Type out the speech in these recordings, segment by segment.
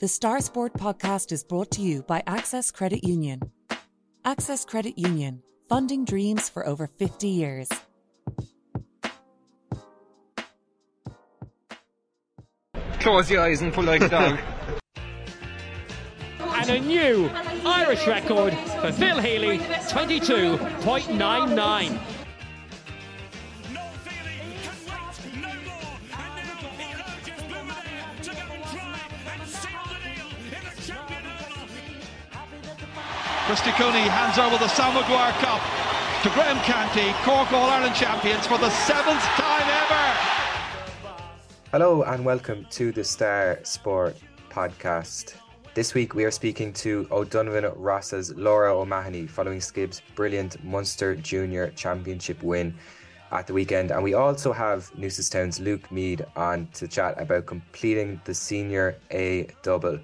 The Star Sport podcast is brought to you by Access Credit Union. Access Credit Union, funding dreams for over 50 years. Close your eyes and pull like a dog. and a new Irish record for Phil Healy, 22.99. Christy Cooney hands over the Sam Maguire Cup to Graham Canty, Cork All Ireland champions for the seventh time ever. Hello and welcome to the Star Sport podcast. This week we are speaking to O'Donovan Rossa's Laura O'Mahony following Skibb's brilliant Munster Junior Championship win at the weekend. And we also have Newcestown's Luke Meade on to chat about completing the Senior A double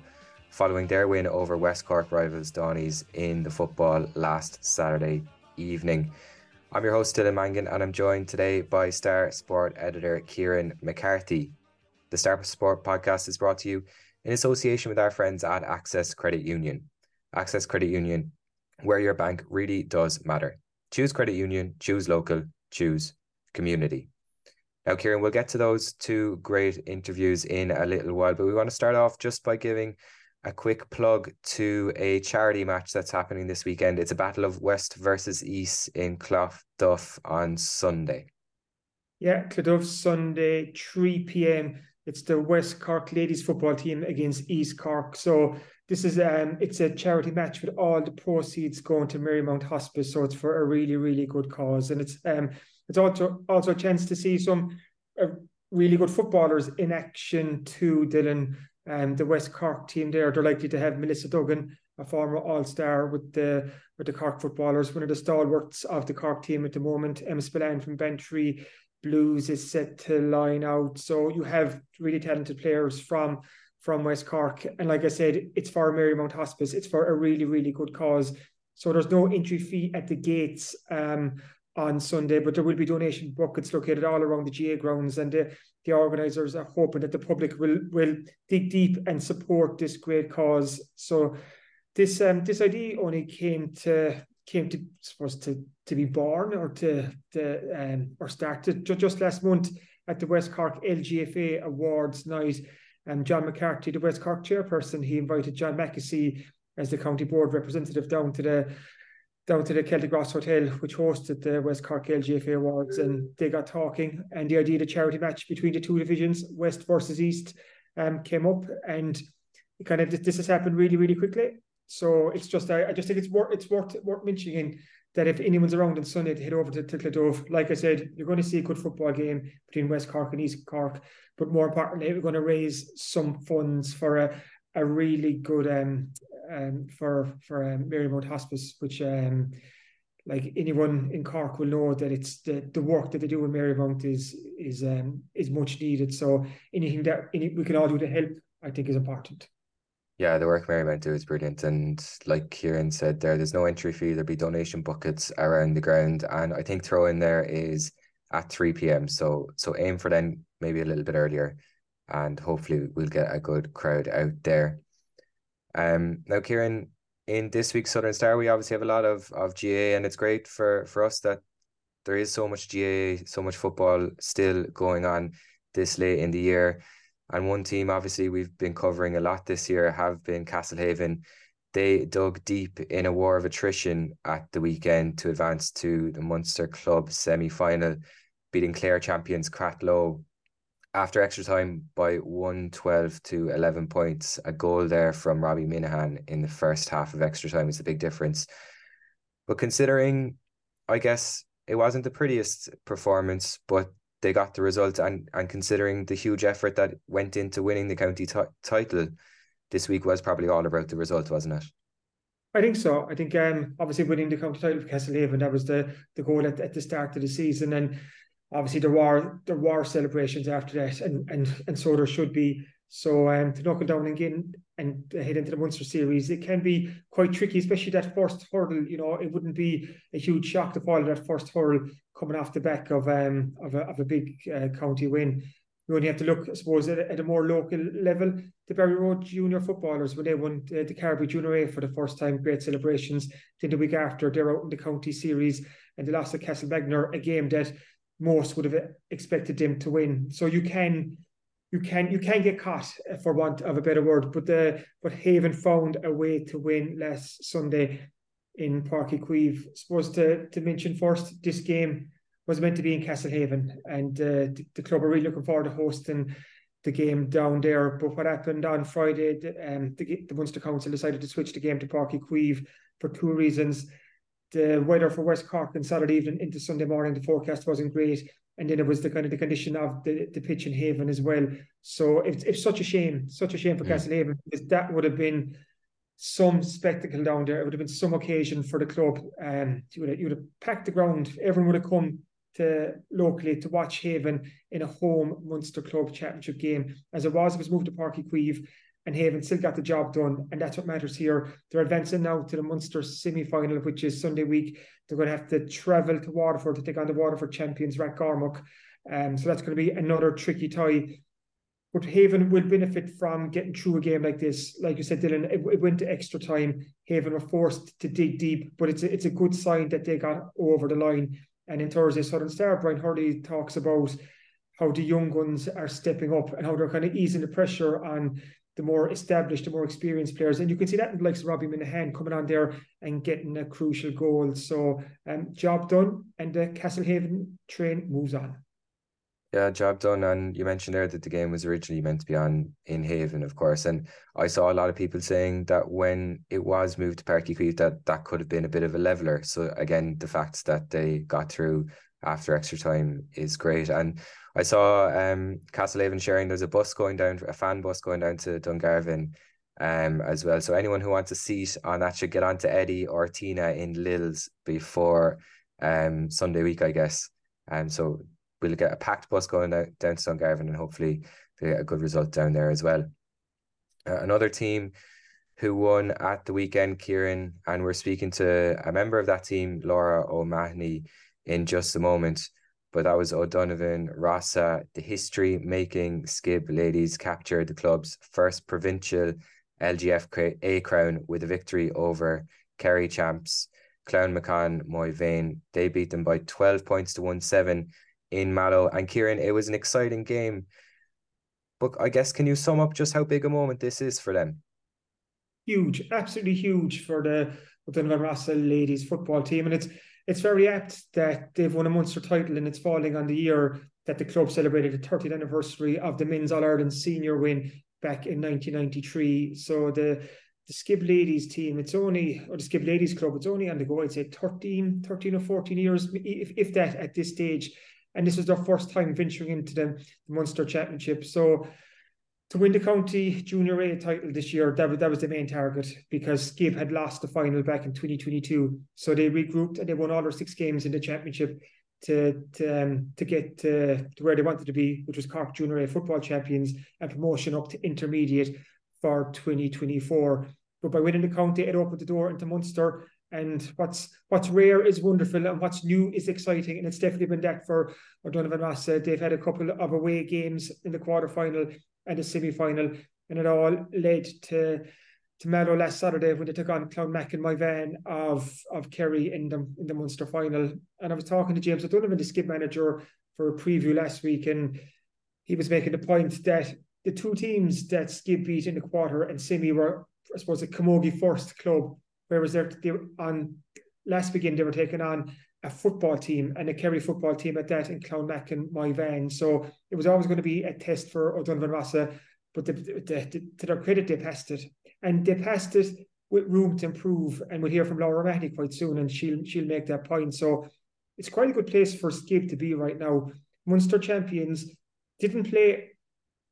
following their win over West Cork rivals Dohenys in the football last Saturday evening. I'm your host, Dylan Mangan, and I'm joined today by Star Sport editor Kieran McCarthy. The Star Sport podcast is brought to you in association with our friends at Access Credit Union. Access Credit Union, where your bank really does matter. Choose credit union, choose local, choose community. Now, Kieran, we'll get to those two great interviews in a little while, but we want to start off just by giving a quick plug to a charity match that's happening this weekend. It's a battle of West versus East in Clough Duff on Sunday. Yeah, Cloughduv Sunday, 3 p.m. It's the West Cork ladies football team against East Cork. So this is um it's a charity match with all the proceeds going to Marymount Hospice. So it's for a really, really good cause. And it's um it's also also a chance to see some uh, really good footballers in action too, Dylan. Um, the West Cork team there, they're likely to have Melissa Duggan, a former All-Star with the with the Cork footballers, one of the stalwarts of the Cork team at the moment. Emma Spillane from Bantry Blues is set to line out. So you have really talented players from from West Cork. And like I said, it's for Marymount Hospice. It's for a really, really good cause. So there's no entry fee at the gates um, on Sunday, but there will be donation buckets located all around the GAA grounds. And the, the organisers are hoping that the public will will dig deep and support this great cause. So this um this idea only came to came to supposed to to be born or to to um or started just last month at the West Cork LGFA Awards night. And um, John McCarthy, the West Cork chairperson, he invited John Mackesy as the county board representative down to the down to the Celtic Ross Hotel, which hosted the West Cork LGFA Awards, and they got talking. And the idea of the charity match between the two divisions, West versus East, um, came up, and kind of this has happened really, really quickly. So it's just I, I just think it's worth it's worth worth mentioning that if anyone's around on Sunday to head over to, Cloughduv, like I said, you're going to see a good football game between West Cork and East Cork. But more importantly, we're going to raise some funds for a, a really good um, um for for um, Marymount Hospice, which um like anyone in Cork will know that it's the, the work that they do in Marymount is is um is much needed. So anything that any, we can all do to help, I think, is important. Yeah, the work Marymount do is brilliant. And like Kieran said there, there's no entry fee. There'll be donation buckets around the ground. And I think throw in there is at 3 p.m. So so aim for then maybe a little bit earlier. And hopefully we'll get a good crowd out there. Um now Kieran, in this week's Southern Star, we obviously have a lot of, of GAA and it's great for, for us that there is so much GAA, so much football still going on this late in the year. And one team, obviously, we've been covering a lot this year, have been Castlehaven. They dug deep in a war of attrition at the weekend to advance to the Munster Club semi final, beating Clare champions Cratloe after extra time by 112 to 11 points. A goal there from Robbie Minahan in the first half of extra time is a big difference. But considering, I guess, it wasn't the prettiest performance, but they got the result and and considering the huge effort that went into winning the county t- title this week was probably all about the result wasn't it I think so. I think um, obviously winning the county title for Castlehaven that was the the goal at, at the start of the season, and obviously there were there were celebrations after that, and and and so there should be. So um, to knock it down again and head into the Munster series, it can be quite tricky, especially that first hurdle. You know, it wouldn't be a huge shock to fall that first hurdle coming off the back of um of a of a big uh, county win. we only have to look, I suppose, at, at a more local level. The Barryroe junior footballers, when they won uh, the Carbery Junior A for the first time, great celebrations. Then the week after, they're out in the county series and they lost to Castlemagner, a game that most would have expected them to win. So you can you can you can get caught for want of a better word, but the but Haven found a way to win last Sunday in Páirc Uí Chaoimh. Supposed to to mention first this game was meant to be in Castlehaven, and uh, the, the, club are really looking forward to hosting the game down there. But what happened on Friday, um, the, the Munster Council decided to switch the game to Páirc Uí Chaoimh for two reasons. The weather for West Cork on Saturday evening into Sunday morning, the forecast wasn't great. And then it was the kind of the condition of the, the pitch in Haven as well. So it's, it's such a shame, such a shame for mm. Castlehaven because that would have been some spectacle down there. It would have been some occasion for the club. Um, you would have, you would have packed the ground. Everyone would have come to locally to watch Haven in a home Munster Club Championship game. As it was, it was moved to Páirc Uí Chaoimh and Haven still got the job done. And that's what matters here. They're advancing now to the Munster semi final, which is Sunday week. They're going to have to travel to Waterford to take on the Waterford champions, Rathgormack. Um, so that's going to be another tricky tie. But Haven will benefit from getting through a game like this. Like you said, Dylan, it, it went to extra time. Haven were forced to dig deep, but it's a, it's a good sign that they got over the line. And in Thursday Southern Star, Brian Hurley talks about how the young ones are stepping up and how they're kind of easing the pressure on the more established, the more experienced players. And you can see that in the likes of Robbie Minahan coming on there and getting a crucial goal. So um, job done and the Castlehaven train moves on. Yeah, job done. And you mentioned there that the game was originally meant to be on in Haven, of course. And I saw a lot of people saying that when it was moved to Uí Chaoimh, that that could have been a bit of a leveler. So again, the fact that they got through after extra time is great. And I saw um Castlehaven sharing there's a bus going down, a fan bus going down to Dungarvan um as well. So anyone who wants a seat on that should get on to Eddie or Tina in Lils before um Sunday week, I guess. And um, so we'll get a packed bus going down, down to Dungarvan and hopefully they get a good result down there as well. Uh, another team who won at the weekend, Kieran, and we're speaking to a member of that team, Laura O'Mahony, in just a moment. But that was O'Donovan Rossa. The history making Skibb ladies captured the club's first provincial LGFA crown with a victory over Kerry champs Clounmacon Moyvane. They beat them by 12 points to 1 7 in Mallow. And Kieran, it was an exciting game. But I guess can you sum up just how big a moment this is for them? Huge, absolutely huge for the Donovan Rossa ladies football team. And it's it's very apt that they've won a Munster title and it's falling on the year that the club celebrated the 30th anniversary of the men's All Ireland senior win back in 1993. So the the Skibb ladies team, it's only, or the Skibb ladies club, it's only on the go, I'd say 13, 13 or 14 years, if, if that at this stage and this was their first time venturing into the, Munster Championship. So to win the county junior A title this year, that was, that was the main target because Skibb had lost the final back in 2022. So they regrouped and they won all their six games in the championship to to, um, to get to, to where they wanted to be, which was Cork Junior A football champions and promotion up to intermediate for 2024. But by winning the county, it opened the door into Munster and what's what's rare is wonderful, and what's new is exciting. And it's definitely been that for O'Donovan Rossa. They've had a couple of away games in the quarterfinal and the semi-final, and it all led to to Mallow last Saturday when they took on Clounmacon Moyvane of of Kerry in the in the Munster final. And I was talking to James O'Donovan, the Skibb manager, for a preview last week, and he was making the point that the two teams that Skibb beat in the quarter and semi were, I suppose, a Camogie first club whereas they're, they on last weekend they were taking on a football team and a Kerry football team at that in Clounmacon Moyvane. So it was always going to be a test for O'Donovan Rossa, but to their credit, they passed it. And they passed it with room to improve. And we'll hear from Laura Mahoney quite soon, and she'll she'll make that point. So it's quite a good place for Skibb to be right now. Munster champions didn't play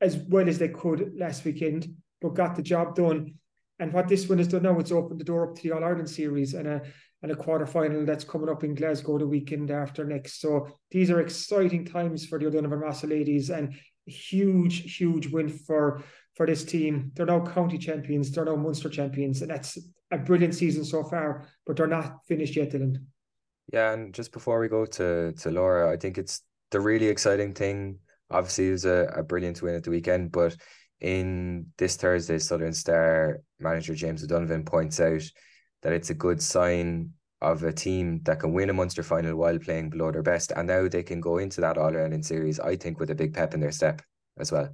as well as they could last weekend, but got the job done. And what this one has done now, it's opened the door up to the All Ireland series and a and a quarter final that's coming up in Glasgow the weekend after next. So these are exciting times for the O'Donovan Rossa ladies and huge, huge win for for this team. They're now county champions, they're now Munster champions, and that's a brilliant season so far, but they're not finished yet, Dylan. Yeah, and just before we go to to Laura, I think it's the really exciting thing obviously it was a, a brilliant win at the weekend, but in this Thursday, Southern Star manager James O'Donovan points out that it's a good sign of a team that can win a Munster final while playing below their best. And now they can go into that All Ireland series, I think, with a big pep in their step as well.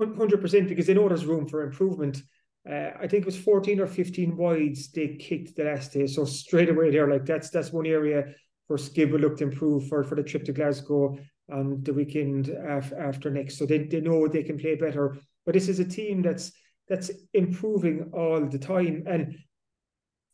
100% because they know there's room for improvement. Uh, I think it was 14 or 15 wides they kicked the last day. So straight away there, like that's that's one area where Skibb will look to improve for, for the trip to Glasgow on the weekend af- after next. So they, they know they can play better. But this is a team that's that's improving all the time. And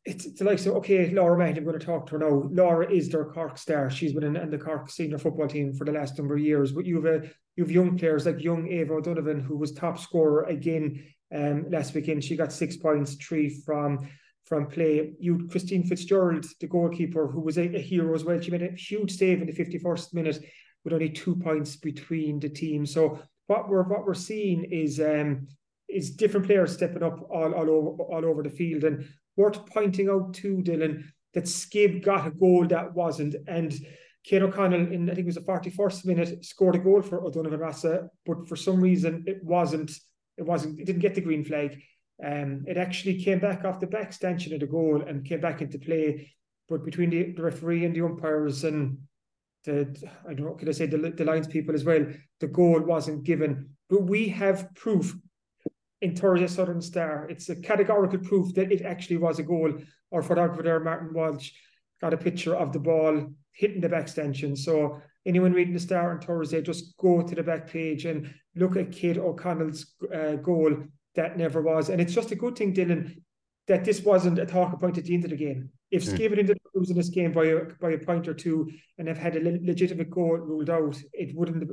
it's, it's like so okay Laura Mahon I'm going to talk to her now. Laura is their Cork star. She's been in, in, the Cork senior football team for the last number of years. But you've a you've young players like young Ava O'Donovan who was top scorer again um last weekend. She got six points three from from play. You Christine Fitzgerald the goalkeeper who was a, a hero as well. She made a huge save in the 51st minute with only two points between the teams. So what we're what we're seeing is um is different players stepping up all, all over all over the field. And worth pointing out too, Dylan, that Skibb got a goal that wasn't. And Kate O'Connell, in I think it was the 41st minute, scored a goal for O'Donovan Rossa, but for some reason it wasn't, it wasn't, it didn't get the green flag. Um, it actually came back off the back stanchion of the goal and came back into play. But between the, the referee and the umpires and the I don't know, could I say the, the lines people as well, the goal wasn't given. But we have proof in Thursday Southern Star. It's a categorical proof that it actually was a goal. Our photographer there, Martin Walsh, got a picture of the ball hitting the back extension. So anyone reading the Star on Thursday, just go to the back page and look at Kate O'Connell's uh, goal that never was. And it's just a good thing, Dylan, that this wasn't a talking point at the end of the game. If mm. Skiven ended up losing this game by a by a point or two and have had a le- legitimate goal ruled out, it wouldn't have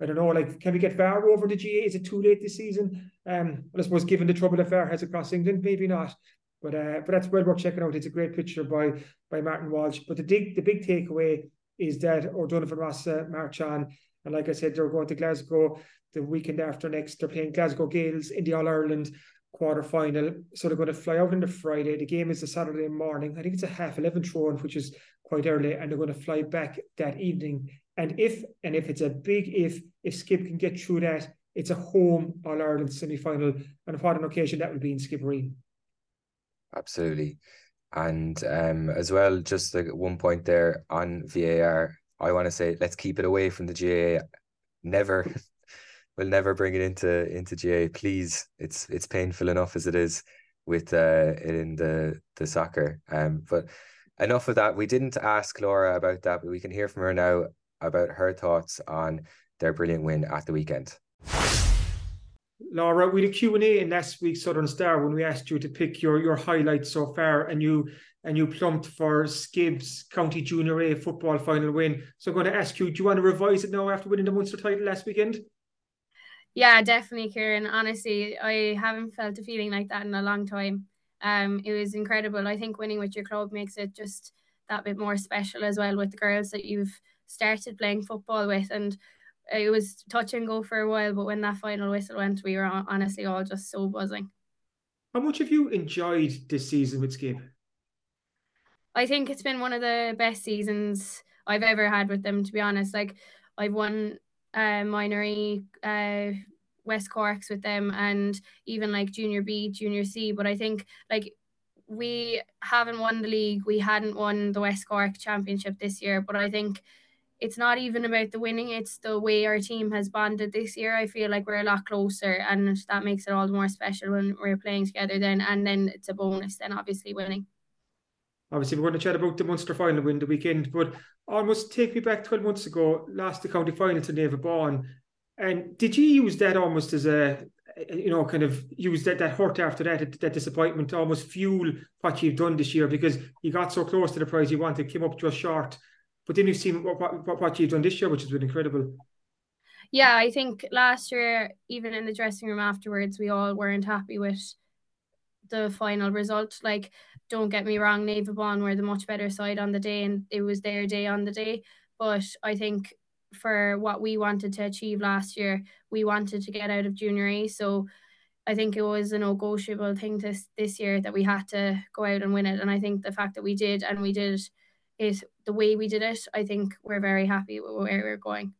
I don't know, like, can we get VAR over the GAA? Is it too late this season? Um, well, I suppose given the trouble that VAR has across England, maybe not. But uh, but that's well worth checking out. It's a great picture by by Martin Walsh. But the big the big takeaway is that O'Donovan Rossa uh, march on, and like I said, they're going to Glasgow the weekend after next. They're playing Glasgow Gaels in the All Ireland quarter final. So they're going to fly out on the Friday. The game is a Saturday morning. I think it's a half eleven throw which is quite early, and they're going to fly back that evening and if and if it's a big if, if Skibb can get through that, it's a home All Ireland semi final, and what an occasion that would be in Skibbereen. Absolutely, and um, as well, just one point there on VAR, I want to say let's keep it away from the GAA. Never, we'll never bring it into into GAA. Please, it's it's painful enough as it is with uh in the the soccer. Um, but enough of that. We didn't ask Laura about that, but we can hear from her now about her thoughts on their brilliant win at the weekend. Laura, we had a Q&A in last week's Southern Star when we asked you to pick your, your highlights so far and you and you plumped for Skibb's County Junior A football final win. So I'm going to ask you, do you want to revise it now after winning the Munster title last weekend? Yeah, definitely, Kieran. Honestly, I haven't felt a feeling like that in a long time. Um, it was incredible. I think winning with your club makes it just that bit more special as well with the girls that you've started playing football with and it was touch and go for a while but when that final whistle went we were honestly all just so buzzing. How much have you enjoyed this season with Skibb I think it's been one of the best seasons I've ever had with them to be honest. Like I've won uh, minor uh, West Corks with them and even like junior B junior C but I think like we haven't won the league we hadn't won the West Cork championship this year but I think it's not even about the winning, it's the way our team has bonded this year. I feel like we're a lot closer and that makes it all the more special when we're playing together then and then it's a bonus then obviously winning. Obviously we're going to chat about the Munster final win the weekend, but almost take me back 12 months ago, last the county final to Navan And did you use that almost as a you know, kind of use that, that hurt after that, that disappointment to almost fuel what you've done this year because you got so close to the prize you wanted, came up just short. But then you've seen what, what, what you've done this year, which has been incredible. Yeah, I think last year, even in the dressing room afterwards, we all weren't happy with the final result. Like, don't get me wrong, Navan were the much better side on the day, and it was their day on the day. But I think for what we wanted to achieve last year, we wanted to get out of junior A. So I think it was a negotiable thing this this year that we had to go out and win it. And I think the fact that we did and we did is the way we did it. I think we're very happy with where we're going.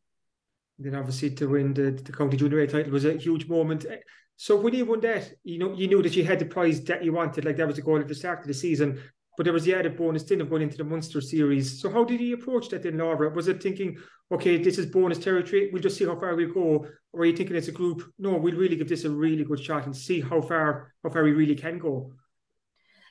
Then obviously to win the, the county junior A title was a huge moment. Eh, so when you won that, you know you knew that you had the prize that you wanted, like that was the goal at the start of the season. But there was the added bonus then of going into the Munster series. So how did he approach that then, Laura? Was it thinking, okay, this is bonus territory, we'll just see how far we go? Or are you thinking as a group, no, we'll really give this a really good shot and see how far how far we really can go?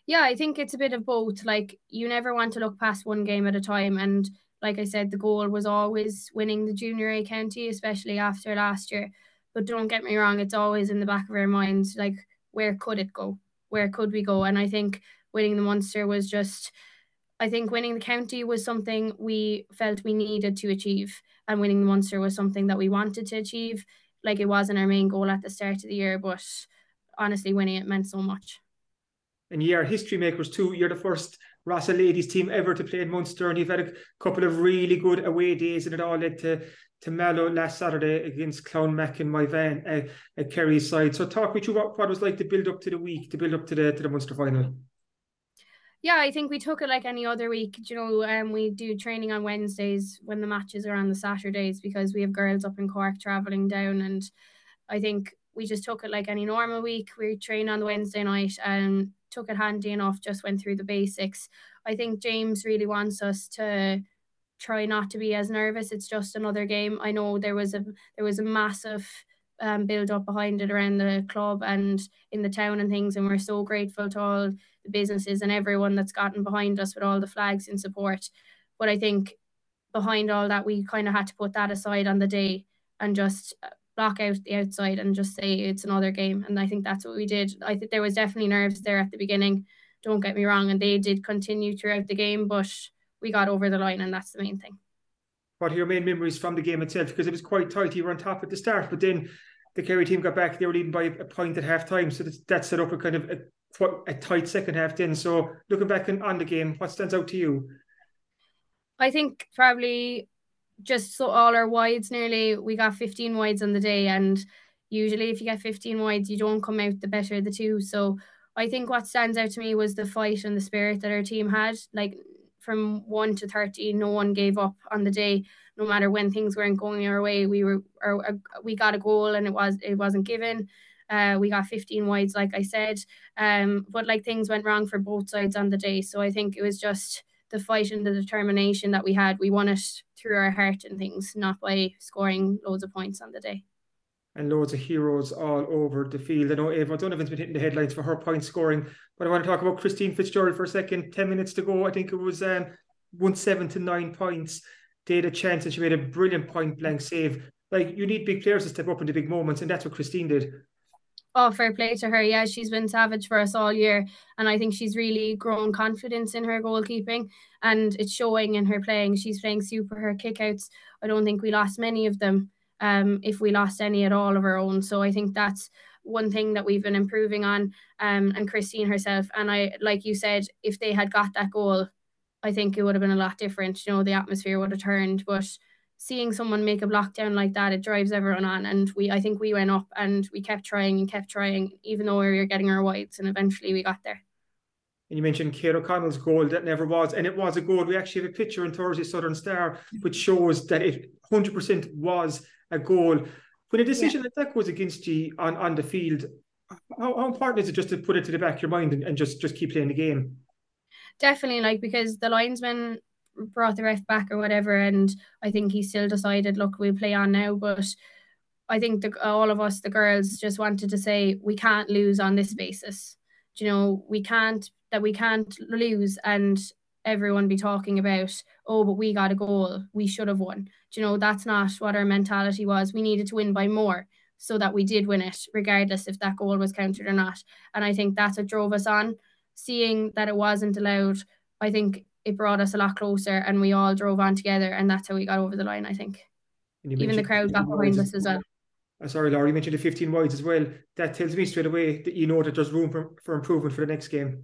Yeah, I think it's a bit of both. Like you never want to look past one game at a time. And like I said, the goal was always winning the junior A county, especially after last year. But don't get me wrong, it's always in the back of our minds, like where could it go? Where could we go? And I think winning the Munster was just I think winning the county was something we felt we needed to achieve, and winning the Munster was something that we wanted to achieve. Like it wasn't our main goal at the start of the year, but honestly, winning it meant so much. And you are history makers too. You're the first Rossa ladies team ever to play in Munster, and you've had a couple of really good away days, and it all led to to Mallow last Saturday against Clounmacon Moyvane uh, at Kerry's side. So talk me through what, what it was like to build up to the week, to build up to the to the Munster final. Yeah, I think we took it like any other week. You know, um, we do training on Wednesdays when the matches are on the Saturdays because we have girls up in Cork traveling down, and I think we just took it like any normal week. We trained on the Wednesday night and took it handy enough. Just went through the basics. I think James really wants us to try not to be as nervous. It's just another game. I know there was a there was a massive um, build up behind it around the club and in the town and things, and we're so grateful to all the businesses and everyone that's gotten behind us with all the flags in support. But I think behind all that, we kind of had to put that aside on the day and just uh, block out the outside and just say it's another game. And I think that's what we did. I think there was definitely nerves there at the beginning. Don't get me wrong, and they did continue throughout the game, but we got over the line, and that's the main thing. What are your main memories from the game itself? Because it was quite tight. You were on top at the start, but then the Kerry team got back. They were leading by a point at half time, so that set up a kind of a a tight second half Then, So looking back on the game, what stands out to you? I think probably just so all our wides nearly we got 15 wides on the day and usually if you get 15 wides you don't come out the better of the two so I think what stands out to me was the fight and the spirit that our team had like from 1 to 30 no one gave up on the day no matter when things weren't going our way we were or, uh, we got a goal and it was it wasn't given uh, we got 15 wides, like I said. Um, but like things went wrong for both sides on the day. So I think it was just the fight and the determination that we had. We won it through our heart and things, not by scoring loads of points on the day. And loads of heroes all over the field. I know Ava Donovan's been hitting the headlines for her point scoring, but I want to talk about Christine Fitzgerald for a second. 10 minutes to go. I think it was um, one seven to nine points. They had a chance and she made a brilliant point blank save. Like you need big players to step up in the big moments, and that's what Christine did. Oh, fair play to her. Yeah, she's been savage for us all year. And I think she's really grown confidence in her goalkeeping and it's showing in her playing. She's playing super. Her kickouts, I don't think we lost many of them, um, if we lost any at all of our own. So I think that's one thing that we've been improving on. Um, and Christine herself. And I, like you said, if they had got that goal, I think it would have been a lot different. You know, the atmosphere would have turned. But seeing someone make a lockdown like that, it drives everyone on. And we, I think we went up and we kept trying and kept trying, even though we were getting our wides, and eventually we got there. And you mentioned Kate O'Connell's goal that never was, and it was a goal. We actually have a picture in Thursday Southern Star which shows that it 100% was a goal. When a decision yeah. like that goes against you on, on the field, how, how, important is it just to put it to the back of your mind and, and just just keep playing the game? Definitely, like because the linesman brought the ref back or whatever, and I think he still decided, look, we'll play on now. But I think the, all of us, the girls, just wanted to say we can't lose on this basis. Do you know, we can't that we can't lose and everyone be talking about, oh, but we got a goal, we should have won. Do you know, that's not what our mentality was. We needed to win by more so that we did win it, regardless if that goal was counted or not. And I think that's what drove us on. Seeing that it wasn't allowed, I think it brought us a lot closer and we all drove on together and that's how we got over the line, I think. Even the crowd got behind us as well. Uh, sorry, Laura, you mentioned the 15 wides as well. That tells me straight away that you know that there's room for, for improvement for the next game.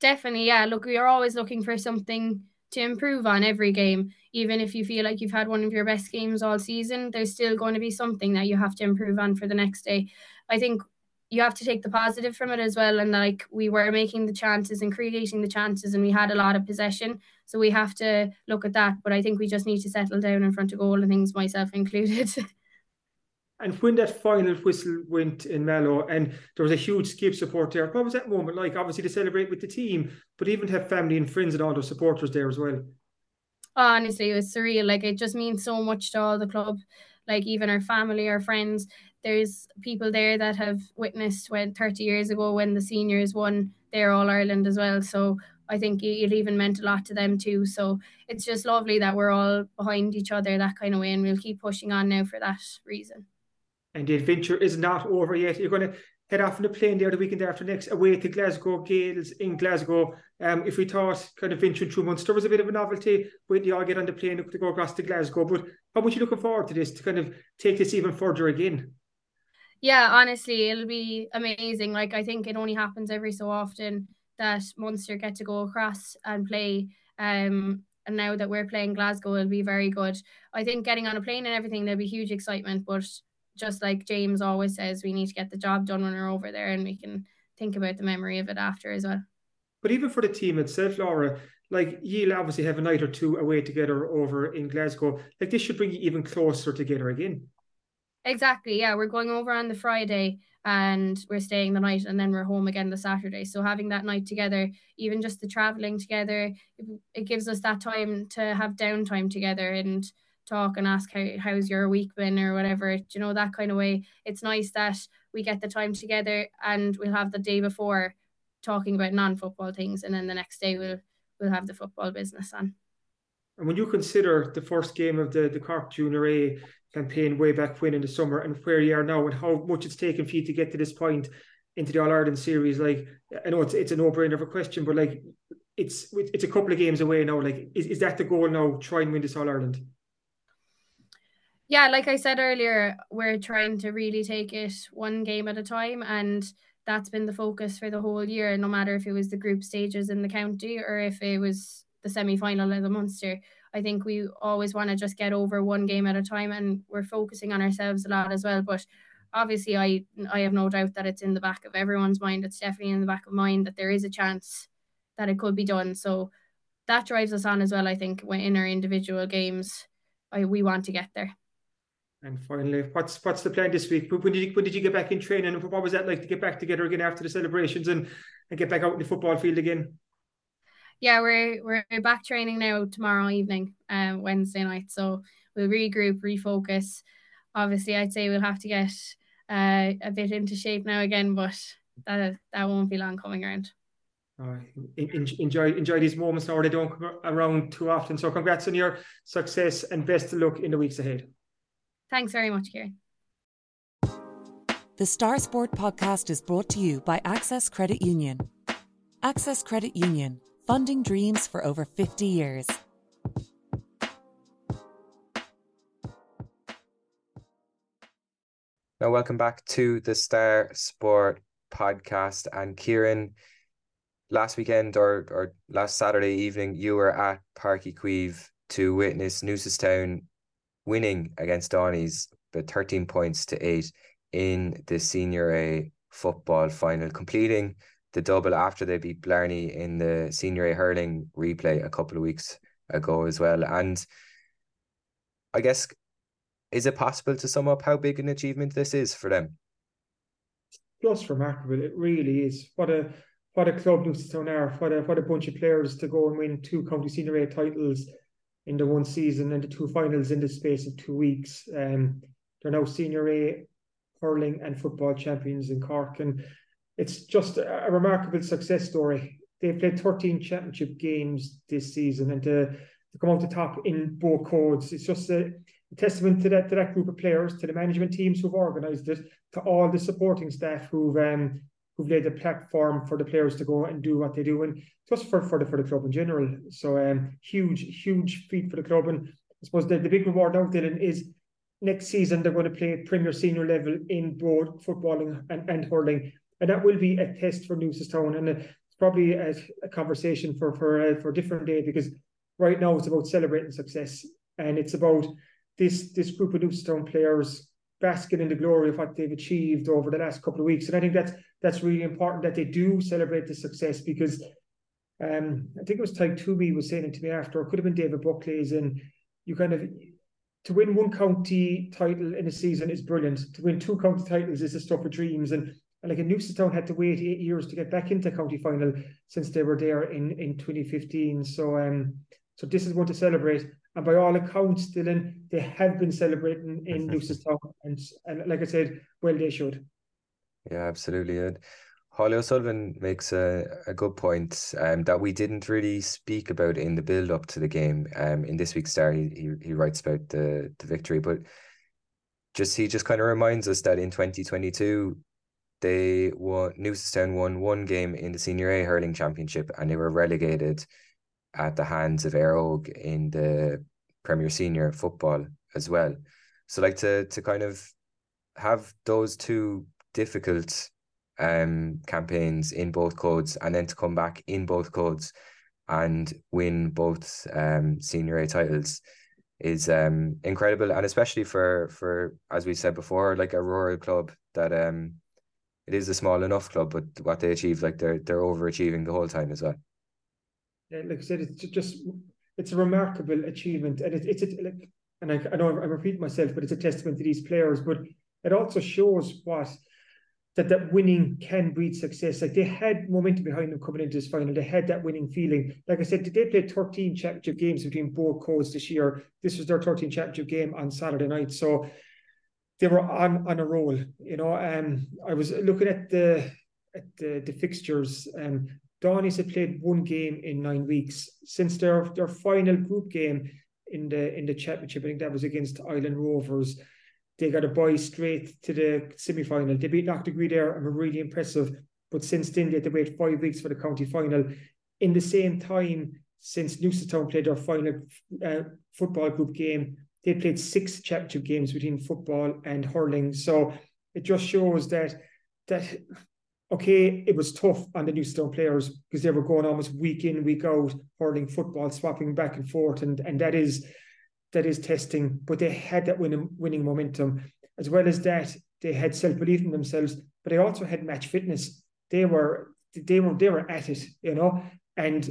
Definitely, yeah. Look, we are always looking for something to improve on every game. Even if you feel like you've had one of your best games all season, there's still going to be something that you have to improve on for the next day. I think you have to take the positive from it as well. And like we were making the chances and creating the chances, and we had a lot of possession. So we have to look at that. But I think we just need to settle down in front of goal and things, myself included. and when that final whistle went in Mallow, and there was a huge Skibb support there, what was that moment like? Obviously to celebrate with the team, but even to have family and friends and all those supporters there as well. Honestly, it was surreal. Like it just means so much to all the club. Like even our family, our friends, there's people there that have witnessed when 30 years ago when the seniors won their All Ireland as well. So I think it even meant a lot to them too. So it's just lovely that we're all behind each other that kind of way, and we'll keep pushing on now for that reason. And the adventure is not over yet. You're going to head off on the plane there the weekend after next, away to Glasgow Gaels in Glasgow. Um, if we thought kind of venturing through Munster was a bit of a novelty, wait till you all get on the plane to go across to Glasgow. But how much are you looking forward to this to kind of take this even further again? Yeah, honestly, it'll be amazing. Like I think it only happens every so often that Munster get to go across and play. Um, and now that we're playing Glasgow, it'll be very good. I think getting on a plane and everything, there'll be huge excitement. But just like James always says, we need to get the job done when we're over there, and we can think about the memory of it after as well. But even for the team itself, Laura, like you'll obviously have a night or two away together over in Glasgow. Like this should bring you even closer together again. Exactly. Yeah, we're going over on the Friday and we're staying the night and then we're home again the Saturday. So having that night together, even just the traveling together, it, gives us that time to have downtime together and talk and ask how how's your week been or whatever. Do you know that kind of way? It's nice that we get the time together and we'll have the day before talking about non-football things and then the next day we'll we'll have the football business on. And when you consider the first game of the, the Cork Junior A campaign way back when in the summer and where you are now and how much it's taken for you to get to this point into the All Ireland series, like I know it's it's a no brainer of a question, but like it's it's a couple of games away now. Like, is, is that the goal now? Try and win this All Ireland. Yeah, like I said earlier, we're trying to really take it one game at a time, and that's been the focus for the whole year. No matter if it was the group stages in the county or if it was the semi final of the Munster. I think we always want to just get over one game at a time and we're focusing on ourselves a lot as well. But obviously I I have no doubt that it's in the back of everyone's mind. It's definitely in the back of mind that there is a chance that it could be done. So that drives us on as well, I think, in our individual games. I, we want to get there. And finally, what's what's the plan this week? When did you when did you get back in training? What was that like to get back together again after the celebrations and, and get back out in the football field again? Yeah, we're we're back training now tomorrow evening, um, Wednesday night. So we'll regroup, refocus. Obviously, I'd say we'll have to get uh, a bit into shape now again, but that that won't be long coming around. Uh, enjoy enjoy these moments now. They don't come around too often. So congrats on your success and best of luck in the weeks ahead. Thanks very much, Kieran. The Star Sport podcast is brought to you by Access Credit Union. Access Credit Union funding dreams for over 50 years. Now, welcome back to the Star Sport podcast. And Kieran, last weekend or, or last Saturday evening, you were at Uí Chaoimh to witness Newcestown winning against Doheny's by 13 points to 8 in the Senior A football final, completing the double after they beat Blarney in the senior A hurling replay a couple of weeks ago as well. And I guess is it possible to sum up how big an achievement this is for them? Just remarkable. It really is. What a what a club Newcestown are. What a what a bunch of players to go and win two county senior A titles in the one season and the two finals in the space of two weeks. Um, they're now senior A hurling and football champions in Cork and it's just a, remarkable success story. They've played 13 championship games this season and to, to come out the top in both codes, it's just a, a, testament to that to that group of players, to the management teams who've organised it, to all the supporting staff who've um, who've laid the platform for the players to go and do what they do, and just for for the for the club in general. So um, huge, huge feat for the club, and I suppose the, the big reward now, Dylan, is next season they're going to play at Premier Senior level in both footballing and, and hurling and that will be a test for Newcestown, and it's probably a, a conversation for for uh, for a different day because right now it's about celebrating success, and it's about this this group of Newcestown players basking in the glory of what they've achieved over the last couple of weeks. And I think that's that's really important that they do celebrate the success because um, I think it was Ty Tooby was saying it to me after, it could have been David Buckley's, and you kind of to win one county title in a season is brilliant. To win two county titles is the stuff of dreams. And, and like a Newcestown had to wait eight years to get back into county final since they were there in, in 2015. So um so this is one to celebrate. And by all accounts, Dylan, they have been celebrating in Newcestown. And, and like I said, well, they should. Yeah, absolutely. And Holly O'Sullivan makes a, a good point um, that we didn't really speak about in the build up to the game. Um, in this week's star, he, he, he writes about the, the victory, but just he just kind of reminds us that in 2022, they won Newcestown won one game in the Senior A hurling championship and they were relegated at the hands of Éire Óg in the Premier Senior football as well. So like to to kind of have those two difficult um campaigns in both codes and then to come back in both codes and win both um senior A titles is um incredible and especially for for as we said before like a rural club that um it is a small enough club but what they achieve like they're they're overachieving the whole time as well yeah, like I said it's just it's a remarkable achievement and it, it's a, like and I, I know I'm repeating myself but it's a testament to these players but it also shows what that that winning can breed success. Like they had momentum behind them coming into this final. They had that winning feeling. Like I said, did they played 13 championship games between both codes this year. This was their 13th championship game on Saturday night. So they were on on a roll. You know, um, I was looking at the at the, the fixtures. Um, Doheny's had played one game in nine weeks since their their final group game in the in the championship. I think that was against Ilen Rovers. They got a boy straight to the semi final. They beat Knocknagree there and were really impressive. But since then, they had to wait five weeks for the county final. In the same time, since Newcestown played their final uh, football group game, they played six championship games between football and hurling. So it just shows that that okay, it was tough on the Newcestown players because they were going almost week in, week out, hurling football, swapping back and forth, and and that is that is testing, but they had that winning winning momentum. As well as that, they had self belief in themselves, but they also had match fitness. They were they were they were at it, you know. And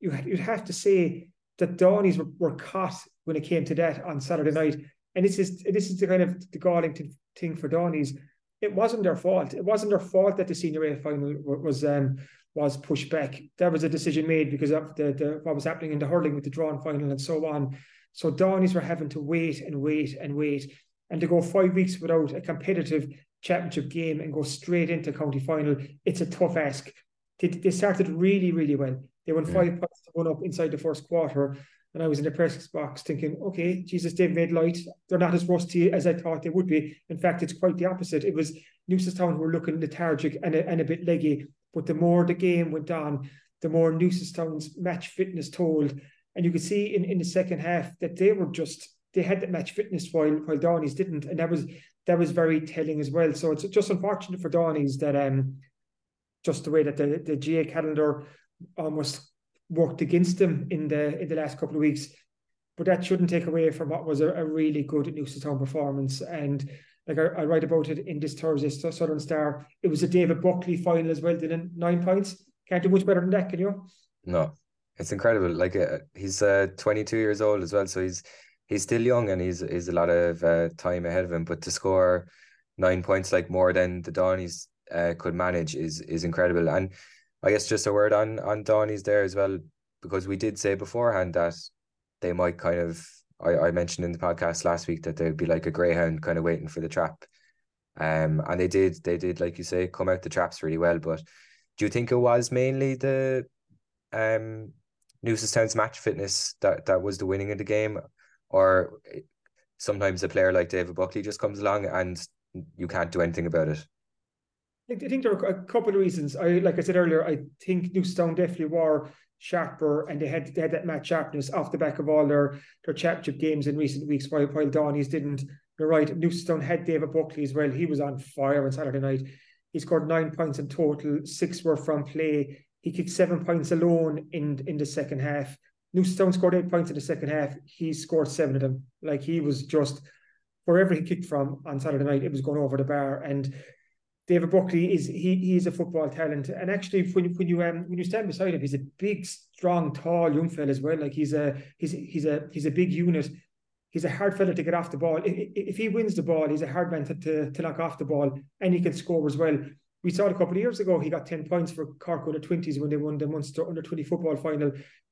you you'd have to say that Dohenys were, were caught when it came to that on Saturday night. And this is this is the kind of the galling thing for Dohenys. It wasn't their fault. It wasn't their fault that the senior A final was um was pushed back. That was a decision made because of the, the what was happening in the hurling with the drawn final and so on. So Dohenys were having to wait and wait and wait. And to go five weeks without a competitive championship game and go straight into county final, it's a tough ask. They, they started really, really well. They won five points to one up inside the first quarter. And I was in the press box thinking, okay, Jesus, they've made light. They're not as rusty as I thought they would be. In fact, it's quite the opposite. It was Newcestown who were looking lethargic and a, and a bit leggy. But the more the game went on, the more Newcestown's match fitness told. And you could see in, in the second half that they were just they had that match fitness while while Dohenys didn't, and that was that was very telling as well. So it's just unfortunate for Dohenys that um just the way that the the GAA calendar almost worked against them in the in the last couple of weeks. But that shouldn't take away from what was a, a really good Newcestown performance. And like I, I, write about it in this Thursday's Southern Star, it was a David Buckley final as well, didn't nine points. Can't do much better than that, can you? No, it's incredible. Like uh, he's uh, 22 years old as well, so he's he's still young and he's he's a lot of uh, time ahead of him. But to score nine points, like more than the Dohenys uh, could manage, is is incredible. And I guess just a word on on Dohenys there as well, because we did say beforehand that they might kind of. I, I mentioned in the podcast last week that they'd be like a greyhound, kind of waiting for the trap. Um, and they did, they did, like you say, come out the traps really well. But do you think it was mainly the um Newcestown's match fitness that that was the winning of the game, or sometimes a player like David Buckley just comes along and you can't do anything about it. I think there are a couple of reasons. I like I said earlier, I think Newcestown definitely were sharper and they had they had that match sharpness off the back of all their their championship games in recent weeks, while while Dohenys didn't. You're right. Newcestown had David Buckley as well. He was on fire on Saturday night. He scored nine points in total. Six were from play. He kicked seven points alone in in the second half. Newcestown scored eight points in the second half. He scored seven of them. Like he was just wherever he kicked from on Saturday night, it was going over the bar. And David Buckley is he he's a football talent. And actually, when when you um when you stand beside him, he's a big, strong, tall young fella as well. Like he's a he's he's a he's a big unit. He's a hard fella to get off the ball. If he wins the ball, he's a hard man to, to, to knock off the ball, and he can score as well. We saw it a couple of years ago. He got 10 points for Cork under 20s when they won the Munster under 20 football final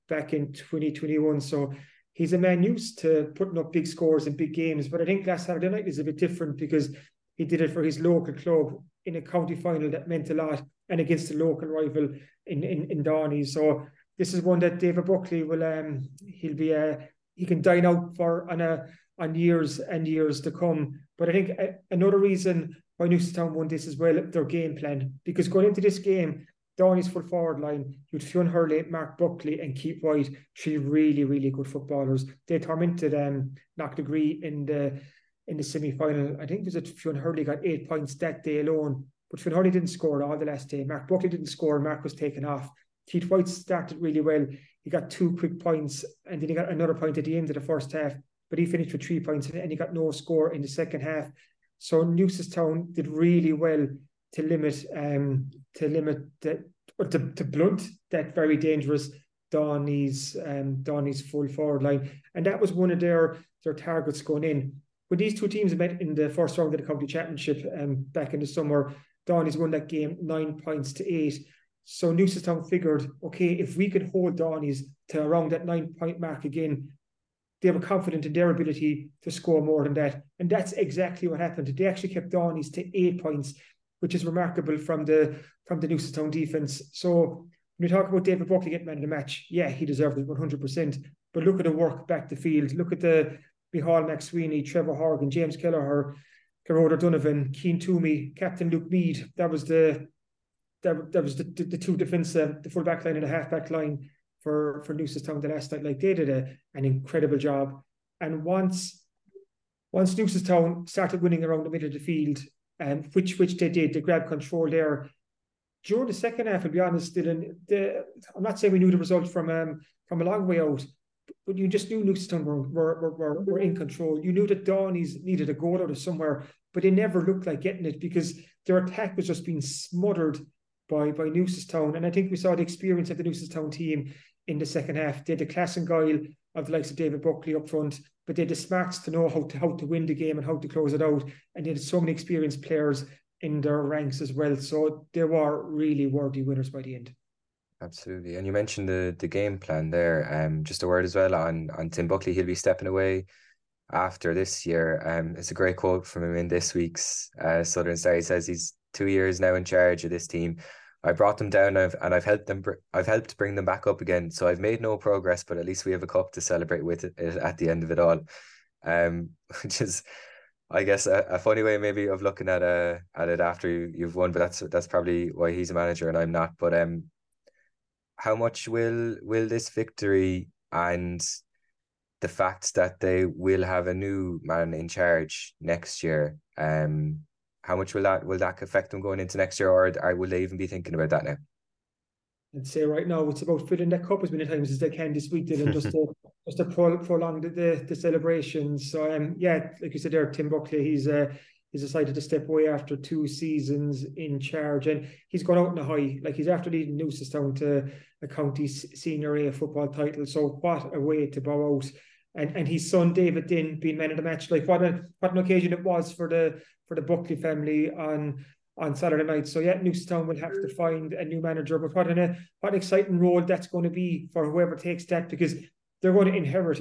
back in 2021. So he's a man used to putting up big scores in big games. But I think last Saturday night is a bit different because he did it for his local club in a county final that meant a lot and against a local rival in, in, in Doheny. So this is one that David Buckley will um he'll be uh, he can dine out for on a on years and years to come. But I think uh, another reason why Newcestown won this as well, their game plan. Because going into this game, Doheny's full forward line, you'd Fionn Hurley, Mark Buckley, and Keith White, three really, really good footballers. They tormented um Knocknagree in the in the semi final. I think it was that Fionn Hurley got eight points that day alone. But Fionn Hurley didn't score all the last day. Mark Buckley didn't score. Mark was taken off. Keith White started really well. He got two quick points and then he got another point at the end of the first half. But he finished with three points and he got no score in the second half. So Newcestown did really well to limit um to limit that or to, to blunt that very dangerous Doheny's um Doheny's full forward line. And that was one of their their targets going in. When these two teams met in the first round of the county championship um back in the summer, Doheny's won that game nine points to eight. So Newcestown figured, okay, if we could hold Doheny's to around that nine point mark again, they were confident in their ability to score more than that. And that's exactly what happened. They actually kept Doheny's to eight points, which is remarkable from the from the Newcestown defence. So when you talk about David Buckley getting man of the match, yeah, he deserved it 100%. But look at the work back the field. Look at the Micheál McSweeney, Trevor Horgan, James Kelleher, Geroda Donovan, Keen Toomey, Captain Luke Meade. That was the that, that was the, the, the two defence, uh, the full back line and the half back line for for Newcestown the last night. Like they did a, an incredible job. And once once Newcestown started winning around the middle of the field, um, which which they did, they grabbed control there. During the second half, I'll be honest, Dylan, the, I'm not saying we knew the result from um from a long way out, but you just knew Newcestown were, were, were, were in control. You knew that Doheny's needed a goal out of somewhere, but they never looked like getting it because their attack was just being smothered by by Town. And I think we saw the experience of the Town team in the second half. They had the class and guile of the likes of David Buckley up front, but they had the smarts to know how to how to win the game and how to close it out. And they had so many experienced players in their ranks as well. So they were really worthy winners by the end. Absolutely. And you mentioned the the game plan there. Um just a word as well on on Tim Buckley. He'll be stepping away after this year. Um it's a great quote from him in this week's uh Southern Star. He says he's two years now in charge of this team. I brought them down I've, and I've helped them. I've helped bring them back up again. So I've made no progress, but at least we have a cup to celebrate with it, at the end of it all. Um, which is, I guess, a, a funny way maybe of looking at uh at it after you, you've won. But that's that's probably why he's a manager and I'm not. But um, how much will will this victory and the fact that they will have a new man in charge next year um how much will that will that affect them going into next year, or, or will they even be thinking about that now? I'd say right now it's about filling that cup as many times as they can this week, and just to just to prolong the, the, the celebrations. So um, yeah, like you said there, Tim Buckley, he's uh he's decided to step away after two seasons in charge, and he's gone out in a high. Like he's after leading Newcestown to a county senior A football title. So what a way to bow out and and his son David Din being man of the match. Like what a what an occasion it was for the for the Buckley family on on Saturday night. So yeah, Newcestown will have to find a new manager. But what an uh, what an exciting role that's going to be for whoever takes that because they're going to inherit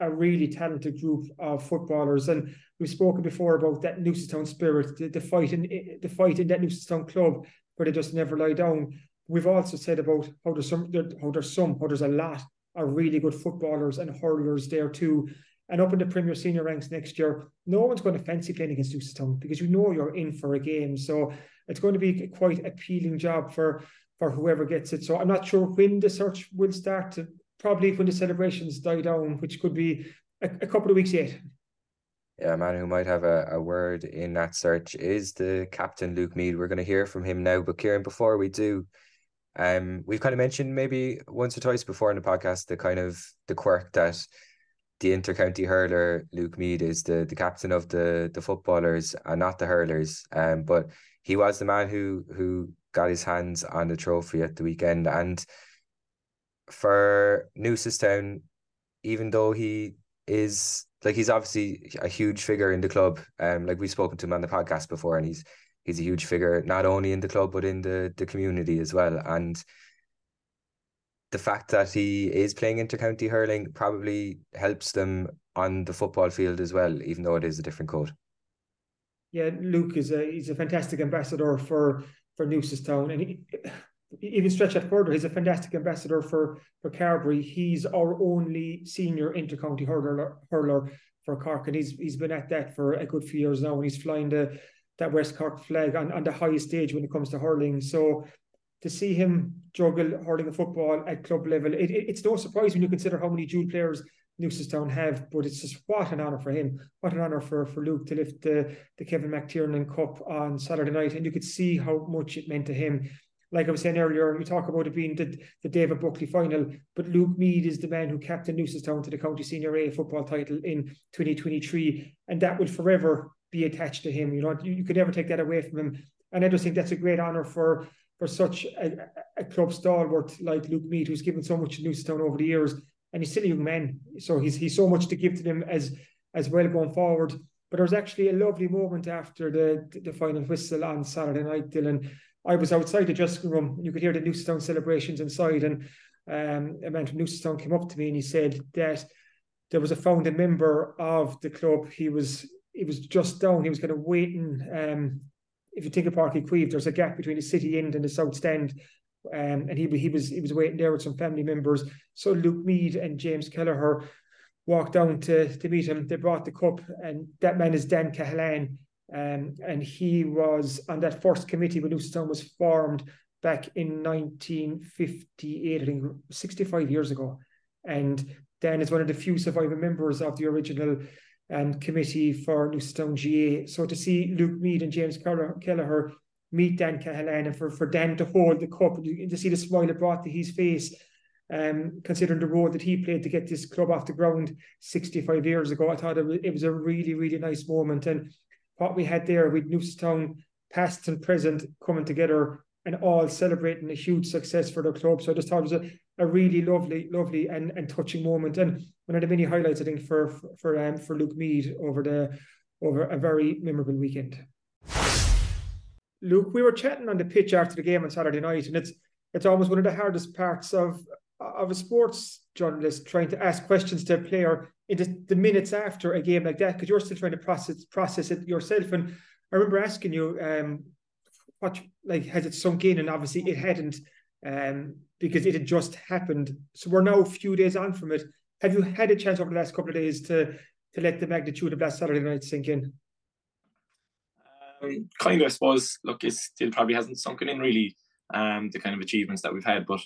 a really talented group of footballers. And we've spoken before about that Newcestown spirit, the, the fight in the fight in that Newcestown club where they just never lie down. We've also said about how there's some how there's some how there's a lot of really good footballers and hurlers there too. And up in the Premier Senior ranks next year, no one's going to fancy playing against Newcestown because you know you're in for a game. So it's going to be quite appealing job for for whoever gets it. So I'm not sure when the search will start. Probably when the celebrations die down, which could be a, a couple of weeks yet. Yeah, a man who might have a, a word in that search is the captain, Luke Meade. We're going to hear from him now. But Kieran, before we do, um, we've kind of mentioned maybe once or twice before in the podcast the kind of the quirk that the intercounty hurler Luke Meade is the the captain of the the footballers and not the hurlers. Um, but he was the man who who got his hands on the trophy at the weekend. And for Newcestown, even though he is like he's obviously a huge figure in the club, um, like we've spoken to him on the podcast before, and he's he's a huge figure not only in the club but in the the community as well. And the fact that he is playing intercounty hurling probably helps them on the football field as well, even though it is a different code. Yeah, Luke is a he's a fantastic ambassador for for Newcestown, and he, even stretch that further, he's a fantastic ambassador for for Carbery. He's our only senior intercounty hurler hurler for Cork, and he's he's been at that for a good few years now, and he's flying the that West Cork flag on, on the highest stage when it comes to hurling. So to see him juggle hurling a football at club level, it, it, it's no surprise when you consider how many dual players Newcestown have, but it's just what an honour for him. What an honour for, for Luke to lift the, the Kevin McTiernan Cup on Saturday night. And you could see how much it meant to him. Like I was saying earlier, you talk about it being the, the David Buckley final, but Luke Meade is the man who captained Newcestown to the County Senior A football title in 2023. And that will forever be attached to him. You know, you, you could never take that away from him. And I just think that's a great honour for for such a, a club stalwart like Luke Meade, who's given so much to Newcestown over the years, and he's still a young man, so he's he's so much to give to them as as well going forward. But there was actually a lovely moment after the the final whistle on Saturday night, Dylan. I was outside the dressing room. You could hear the Newcestown celebrations inside, and um, a man from Newcestown came up to me and he said that there was a founding member of the club. He was he was just down. He was kind of waiting. Um, if you think of Uí Chaoimh, there's a gap between the city end and the south stand. Um, and he he was he was waiting there with some family members. So Luke Meade and James Kelleher walked down to to meet him. They brought the cup, and that man is Dan Cahalan. Um, and he was on that first committee when Newcestown was formed back in 1958, I think 65 years ago. And Dan is one of the few surviving members of the original um, committee for Newcestown GAA. So to see Luke Meade and James Kelleher meet Dan Cahalan and for, for Dan to hold the cup to see the smile it brought to his face, um, considering the role that he played to get this club off the ground 65 years ago. I thought it was, it was a really, really nice moment. And what we had there with Newcestown, past and present, coming together and all celebrating a huge success for the club. So I just thought it was a, a really lovely, lovely and, and touching moment. And one of the many highlights, I think, for for um, for Luke Meade over the over a very memorable weekend. Luke, we were chatting on the pitch after the game on Saturday night, and it's it's almost one of the hardest parts of of a sports journalist trying to ask questions to a player in the, the minutes after a game like that because you're still trying to process process it yourself. And I remember asking you, um, what like has it sunk in? And obviously it hadn't, um, because it had just happened. So we're now a few days on from it. Have you had a chance over the last couple of days to to let the magnitude of that Saturday night sink in? Um, kind of, I suppose. Look, it still probably hasn't sunken in really. Um, the kind of achievements that we've had, but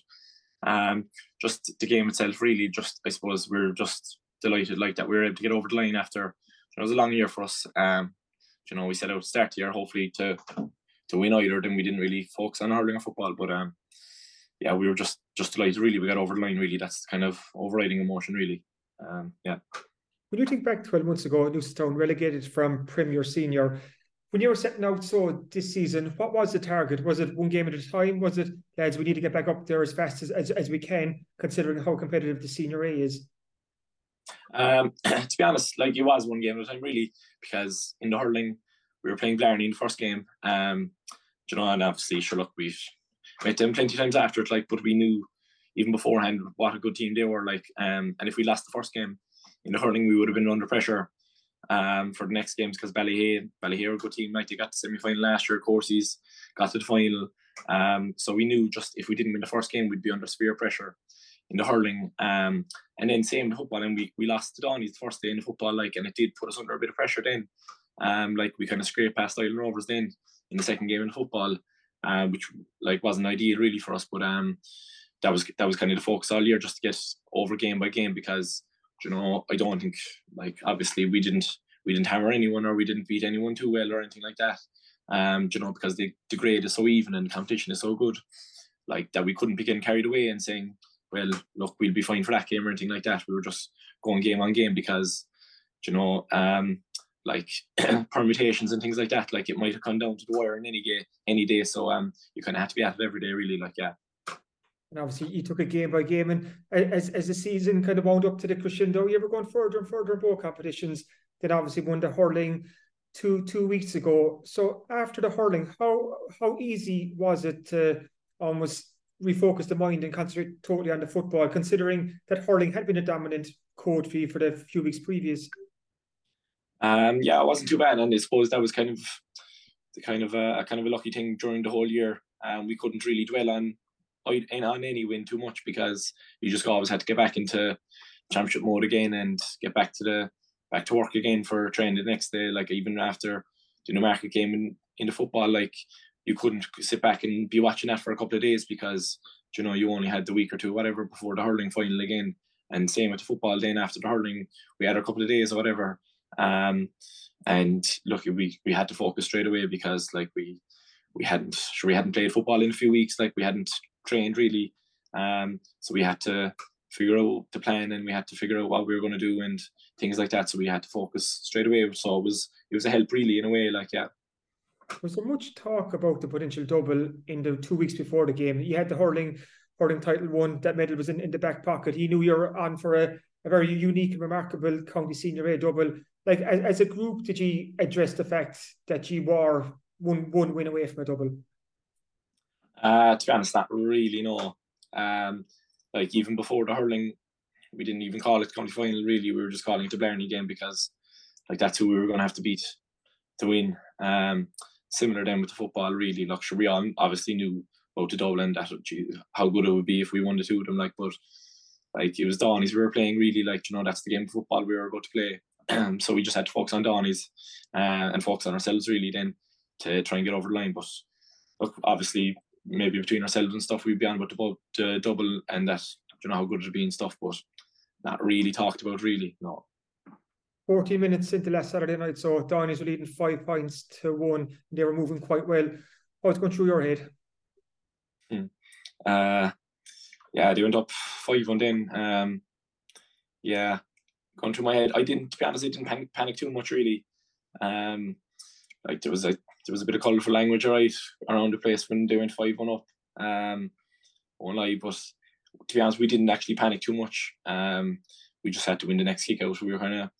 um, just the game itself, really, just I suppose we're just delighted like that we were able to get over the line after. It was a long year for us. Um, you know, we set out start the year hopefully to to win either. Then we didn't really focus on hurling or football, but um, yeah, we were just just delighted. Really, we got over the line. Really, that's kind of overriding emotion. Really, um, yeah. When you think back 12 months ago, Newcestown relegated from Premier Senior, when you were setting out so this season, what was the target? Was it one game at a time? Was it, lads, we need to get back up there as fast as, as, as we can, considering how competitive the Senior A is? Um, to be honest, like it was one game at a time, really, because in the hurling, we were playing Blarney in the first game. Um, you know, and obviously, sure, look, we've met them plenty of times after it, like, but we knew even beforehand what a good team they were, like, um, and if we lost the first game in the hurling, we would have been under pressure um, for the next games because Ballyhea, Ballyhea are a good team. Like they got the semi final last year, course he's got to the final. Um, so we knew just if we didn't win the first game, we'd be under severe pressure in the hurling. Um, and then same the football, and we we lost Doheny's the first day in the football, like, and it did put us under a bit of pressure then. Um, like we kind of scraped past Ilen Rovers then in the second game in football, uh, which like wasn't ideal really for us, but um, that was that was kind of the focus all year just to get over game by game because you know, I don't think like obviously we didn't we didn't hammer anyone or we didn't beat anyone too well or anything like that. Um, you know, because the, the grade is so even and the competition is so good, like that we couldn't be getting carried away and saying well, look, we'll be fine for that game or anything like that. We were just going game on game because, you know, um, like permutations and things like that. Like it might have come down to the wire in any day, any day. So um, you kind of have to be at it every day, really. Like yeah. And obviously, you took it game by game, and as as the season kind of wound up to the crescendo, you were going further and further in both competitions. Then obviously won the hurling two two weeks ago. So after the hurling, how how easy was it to almost refocus the mind and concentrate totally on the football, considering that hurling had been a dominant code for you for the few weeks previous? Um, yeah, it wasn't too bad, and I suppose that was kind of the kind of a, a kind of a lucky thing during the whole year. Um, we couldn't really dwell on on any win too much because you just always had to get back into championship mode again and get back to the back to work again for training the next day. Like even after the Newmarket game in, in the football, like you couldn't sit back and be watching that for a couple of days because you know you only had the week or two whatever before the hurling final again. And same with the football. Then after the hurling, we had a couple of days or whatever. Um, and look, we we had to focus straight away because like we we hadn't we hadn't played football in a few weeks. Like we hadn't trained really. Um, so we had to figure out the plan and we had to figure out what we were going to do and things like that. So we had to focus straight away. So it was it was a help really in a way. Like yeah. Was there much talk about the potential double in the two weeks before the game? You had the hurling hurling title one. That medal was in, in the back pocket. He knew you were on for a, a very unique and remarkable county senior A double. Like as, as a group, did you address the fact that you were one one win away from a double? Uh, to be honest, not really. No. Um, like even before the hurling, we didn't even call it county final. Really, we were just calling it the Blarney game because, like, that's who we were going to have to beat to win. Um, similar then with the football. Really, like, sure, we obviously knew about the double and that how good it would be if we won the two of them. Like, but like it was Doheny's we were playing. Really, like you know, that's the game of football we were about to play. so we just had to focus on Doheny's uh, and focus on ourselves really then to try and get over the line. But look, obviously maybe between ourselves and stuff we'd be on about the, the double and that you know how good it'd be and stuff, but not really talked about really. No. 14 minutes into last Saturday night, so Doheny's were leading five points to one. They were moving quite well. What's going through your head? Hmm. Uh, yeah, they went up five one then. Um, yeah, going through my head. I didn't, to be honest, I didn't panic, panic too much really. Um, like there was a there was a bit of colourful language right around the place when they went five one up. Um, won't lie, but to be honest, we didn't actually panic too much. Um, we just had to win the next kick out. We were kind of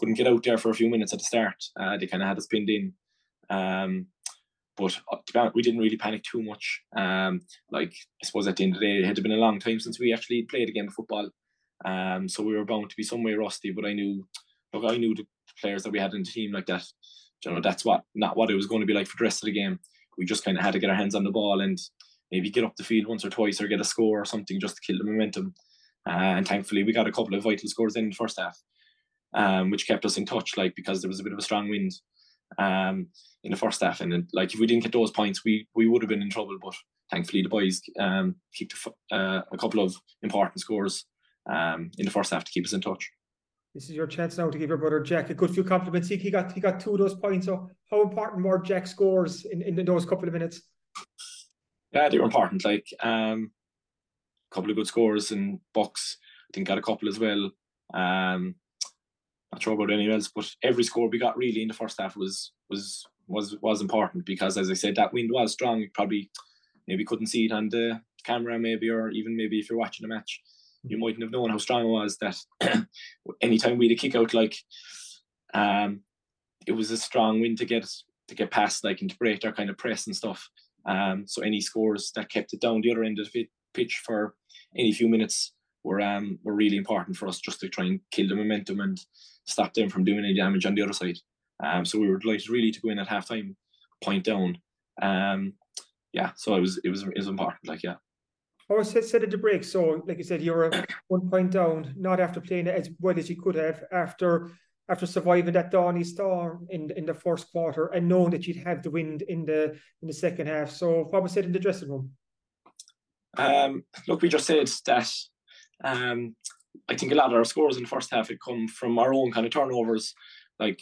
couldn't get out there for a few minutes at the start. Uh, they kind of had us pinned in. Um, but uh, we didn't really panic too much. Um, like I suppose at the end of the day, it had been a long time since we actually played a game of football. Um, so we were bound to be some way rusty. But I knew, look, I knew the players that we had in the team like that you know that's what not what it was going to be like for the rest of the game. We just kind of had to get our hands on the ball and maybe get up the field once or twice or get a score or something just to kill the momentum. Uh, and thankfully, we got a couple of vital scores in the first half, um, which kept us in touch. Like because there was a bit of a strong wind um, in the first half, and then, like if we didn't get those points, we we would have been in trouble. But thankfully, the boys um, kicked uh, a couple of important scores um, in the first half to keep us in touch this is your chance now to give your brother Jack a good few compliments. He, he got he got two of those points. So how important were Jack scores in, in those couple of minutes? Yeah, they were important. Like um, a couple of good scores and Bucks. I think got a couple as well. Um, not sure about anyone else, but every score we got really in the first half was was was was important because, as I said, that wind was strong. You probably maybe couldn't see it on the camera, maybe, or even maybe if you're watching the match you mightn't have known how strong it was that anytime we had a kick out like um it was a strong wind to get to get past like and to break their kind of press and stuff um so any scores that kept it down the other end of the pitch for any few minutes were um were really important for us just to try and kill the momentum and stop them from doing any damage on the other side um so we were delighted really to go in at half time point down um yeah so it was it was it was important like yeah I said, said at the break. So, like you said, you're one point down, not after playing as well as you could have after after surviving that Doheny storm in in the first quarter and knowing that you'd have the wind in the in the second half. So, what was said in the dressing room? Um, look, we just said that. Um, I think a lot of our scores in the first half had come from our own kind of turnovers, like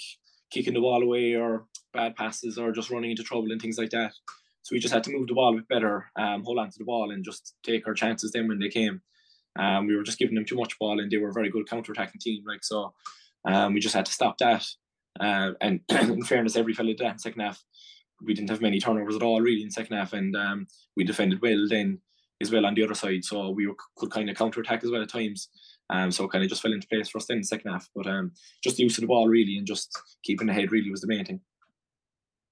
kicking the ball away or bad passes or just running into trouble and things like that. So we just had to move the ball a bit better, um, hold on to the ball, and just take our chances then when they came. Um, we were just giving them too much ball, and they were a very good counter attacking team. Like so, um, we just had to stop that. Uh, and in fairness, every fella did that in second half. We didn't have many turnovers at all, really, in second half, and um, we defended well then as well on the other side. So we were, could kind of counter attack as well at times. Um, so kind of just fell into place for us then in the second half. But um, just the use of the ball really and just keeping the head really was the main thing.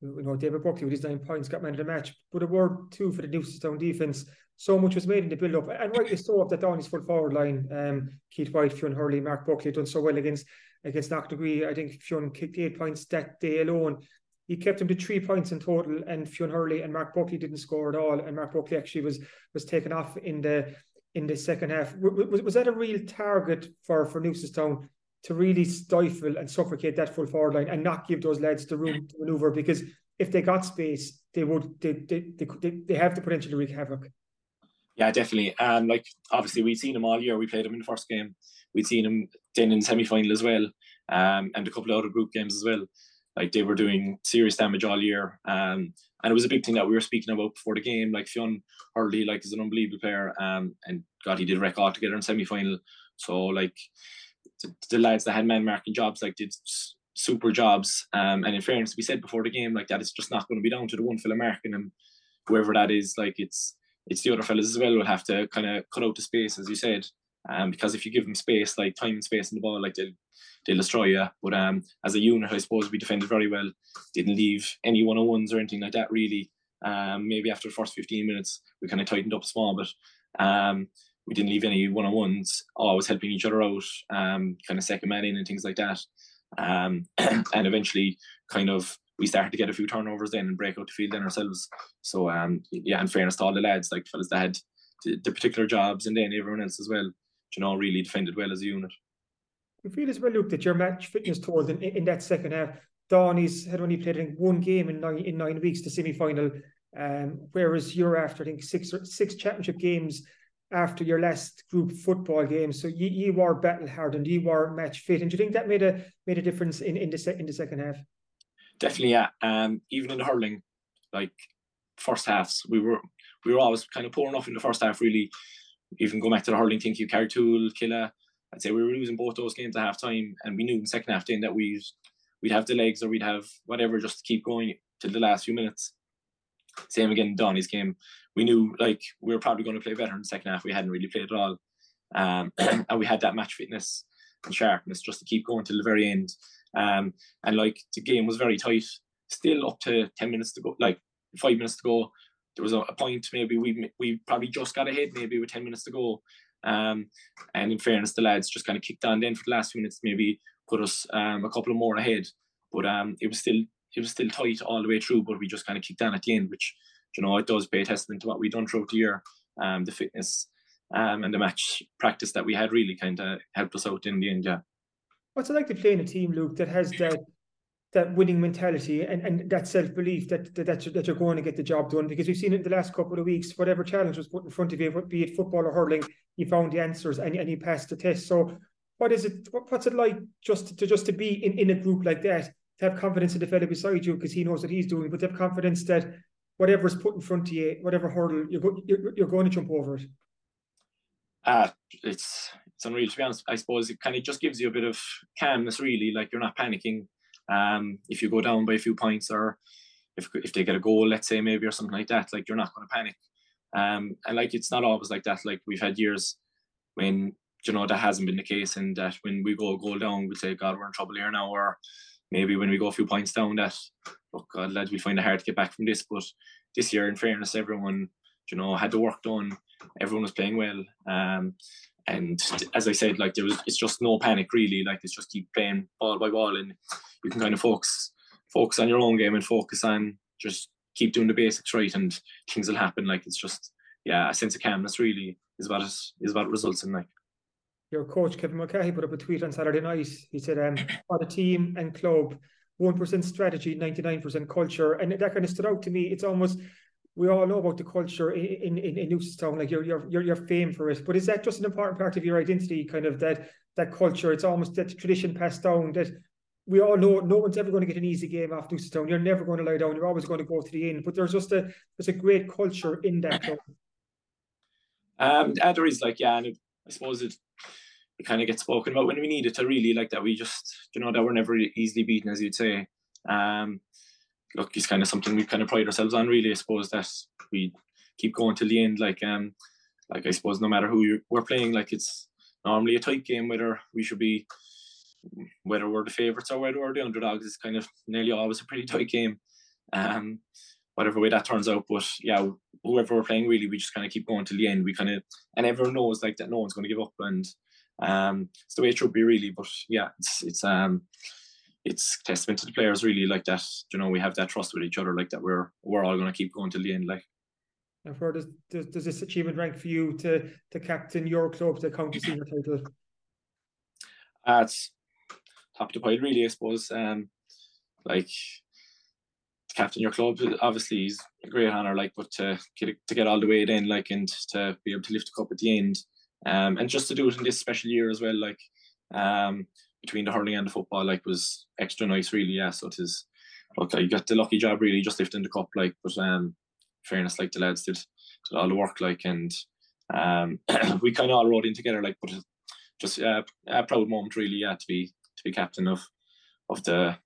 You know, David Buckley with his nine points got man of the match, but a word too for the Newcestown defence. So much was made in the build up, and rightly so up that Dohenys full forward line. Um, Keith White, Fionn Hurley, Mark Buckley done so well against against Knocknagree. I think Fionn kicked eight points that day alone. He kept him to three points in total, and Fionn Hurley and Mark Buckley didn't score at all. And Mark Buckley actually was was taken off in the in the second half. Was, was that a real target for for Newcestown to really stifle and suffocate that full forward line and not give those lads the room to manoeuvre? Because if they got space, they would they they they, they have the potential to wreak havoc. Yeah, definitely. And like obviously we've seen them all year. We played them in the first game. We'd seen them then in the semi final as well, um, and a couple of other group games as well. Like they were doing serious damage all year. Um, and it was a big thing that we were speaking about before the game. Like Fionn Hurley, like is an unbelievable player. Um, and God, he did wreck all together in semi final. So like the, the, lads that had man marking jobs like did super jobs. Um, and in fairness, we said before the game like that, it's just not going to be down to the one fella marking him, whoever that is. Like it's it's the other fellas as well will have to kind of cut out the space, as you said. Um, because if you give them space, like time and space in the ball, like they'll they'll destroy you. But um, as a unit, I suppose we defended very well. Didn't leave any one on ones or anything like that really. Um, maybe after the first 15 minutes, we kind of tightened up small, but um, we didn't leave any one on ones. Always helping each other out, um, kind of second man in and things like that. Um, and eventually, kind of we started to get a few turnovers then and break out the field then ourselves. So um, yeah, in fairness to all the lads, like fellas that had the, the particular jobs and then everyone else as well, you know, really defended well as a unit. You feel as well, Luke, that your match fitness towards in, in that second half. Donny's had only played in one game in nine in nine weeks, the semi final, um, whereas you're after I think six six championship games after your last group football game. So you, you were battle hardened, you were match fit, and do you think that made a made a difference in in the se- in the second half? Definitely, yeah. Um, even in the hurling, like first halves, we were we were always kind of poor enough in the first half. Really, even go back to the hurling thing, you Cartool, Killa. I'd say we were losing both those games at half time, and we knew in second half then that we'd we'd have the legs or we'd have whatever just to keep going till the last few minutes. Same again in Doheny's game. We knew like we were probably going to play better in the second half. We hadn't really played at all, um, and we had that match fitness and sharpness just to keep going till the very end. Um, and like the game was very tight, still up to ten minutes to go, like five minutes to go. There was a, a point maybe we we probably just got ahead maybe with ten minutes to go. Um, and in fairness, the lads just kind of kicked on then for the last few minutes, maybe put us um, a couple of more ahead. But um, it was still it was still tight all the way through. But we just kind of kicked on at the end, which you know it does pay testament to what we've done throughout the year. Um, the fitness um, and the match practice that we had really kind of helped us out in the end. Yeah. What's it like to play in a team, Luke, that has that that winning mentality and, and that self belief that, that that you're going to get the job done? Because we've seen it in the last couple of weeks. Whatever challenge was put in front of you, be it football or hurling, you found the answers and, and you passed the test. So, what is it? What's it like just to just to be in, in a group like that? To have confidence in the fellow beside you because he knows what he's doing, but to have confidence that whatever's put in front of you, whatever hurdle you're, go, you're, you're going to jump over it. Uh, it's it's unreal to be honest. I suppose it kind of just gives you a bit of calmness, really. Like you're not panicking. Um, if you go down by a few points, or if if they get a goal, let's say maybe or something like that, like you're not going to panic. Um, and like it's not always like that. Like we've had years when you know that hasn't been the case, and that when we go a goal down, we say, God, we're in trouble here now, or maybe when we go a few points down, that oh God, lads, we find it hard to get back from this. But this year, in fairness, everyone you know had the work done. Everyone was playing well. Um, and as I said, like there was, it's just no panic really. Like it's just keep playing ball by ball, and you can kind of focus focus on your own game and focus on just keep doing the basics right, and things will happen. Like it's just yeah, a sense of calmness really is what it is it results in. Like your coach Kevin Mulcahy put up a tweet on Saturday night. He said, um, "For the team and club, one percent strategy, ninety nine percent culture," and that kind of stood out to me. It's almost we all know about the culture in in, in Newcestown, like you're you're you're you're famed for it. But is that just an important part of your identity, kind of that that culture? It's almost that tradition passed down that we all know no one's ever going to get an easy game off Newcestown. You're never going to lie down. You're always going to go to the end. But there's just a there's a great culture in that club. Um, there is like yeah, and I suppose it it kind of gets spoken about when we need it to really like that. We just you know that we're never easily beaten, as you'd say. Um, look, it's kind of something we kind of pride ourselves on. Really, I suppose that we keep going till the end. Like um, like I suppose no matter who we're playing, like it's normally a tight game whether we should be whether we're the favourites or whether we're the underdogs. It's kind of nearly always a pretty tight game. Um, whatever way that turns out. But yeah, whoever we're playing, really, we just kind of keep going till the end. We kind of, and everyone knows like that no one's going to give up, and um, it's the way it should be, really. But yeah, it's it's um, it's testament to the players, really, like that. You know, we have that trust with each other, like that. We're we're all going to keep going till the end, like. And where does, does does this achievement rank for you to to captain your club to county senior title? Uh, it's top of the pile, really. I suppose. Um, like captain your club obviously is a great honor like but to get to get all the way in like and to be able to lift the cup at the end um and just to do it in this special year as well like um between the hurling and the football like was extra nice really yeah so it is look I got the lucky job really just lifting the cup like but um fairness like the lads did did all the work like and um we kind of all rode in together like but just uh, a proud moment really yeah to be to be captain of of the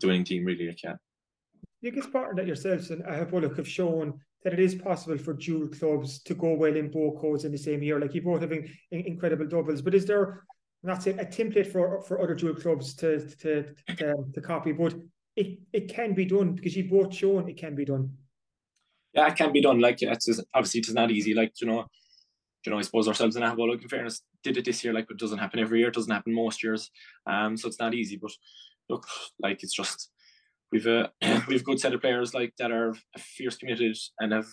the winning team really like yeah you part of that yourselves, and I have Bullock have shown that it is possible for dual clubs to go well in both codes in the same year. Like you both having incredible doubles, but is there not say a template for for other dual clubs to to to, to copy? But it it can be done because you've both shown it can be done. Yeah, it can be done. Like it's just, obviously it's not easy. Like you know, you know, I suppose ourselves in Bullock, in fairness, did it this year. Like it doesn't happen every year. It doesn't happen most years. Um, so it's not easy. But look, like it's just we've a we've a good set of players like that are fierce committed and have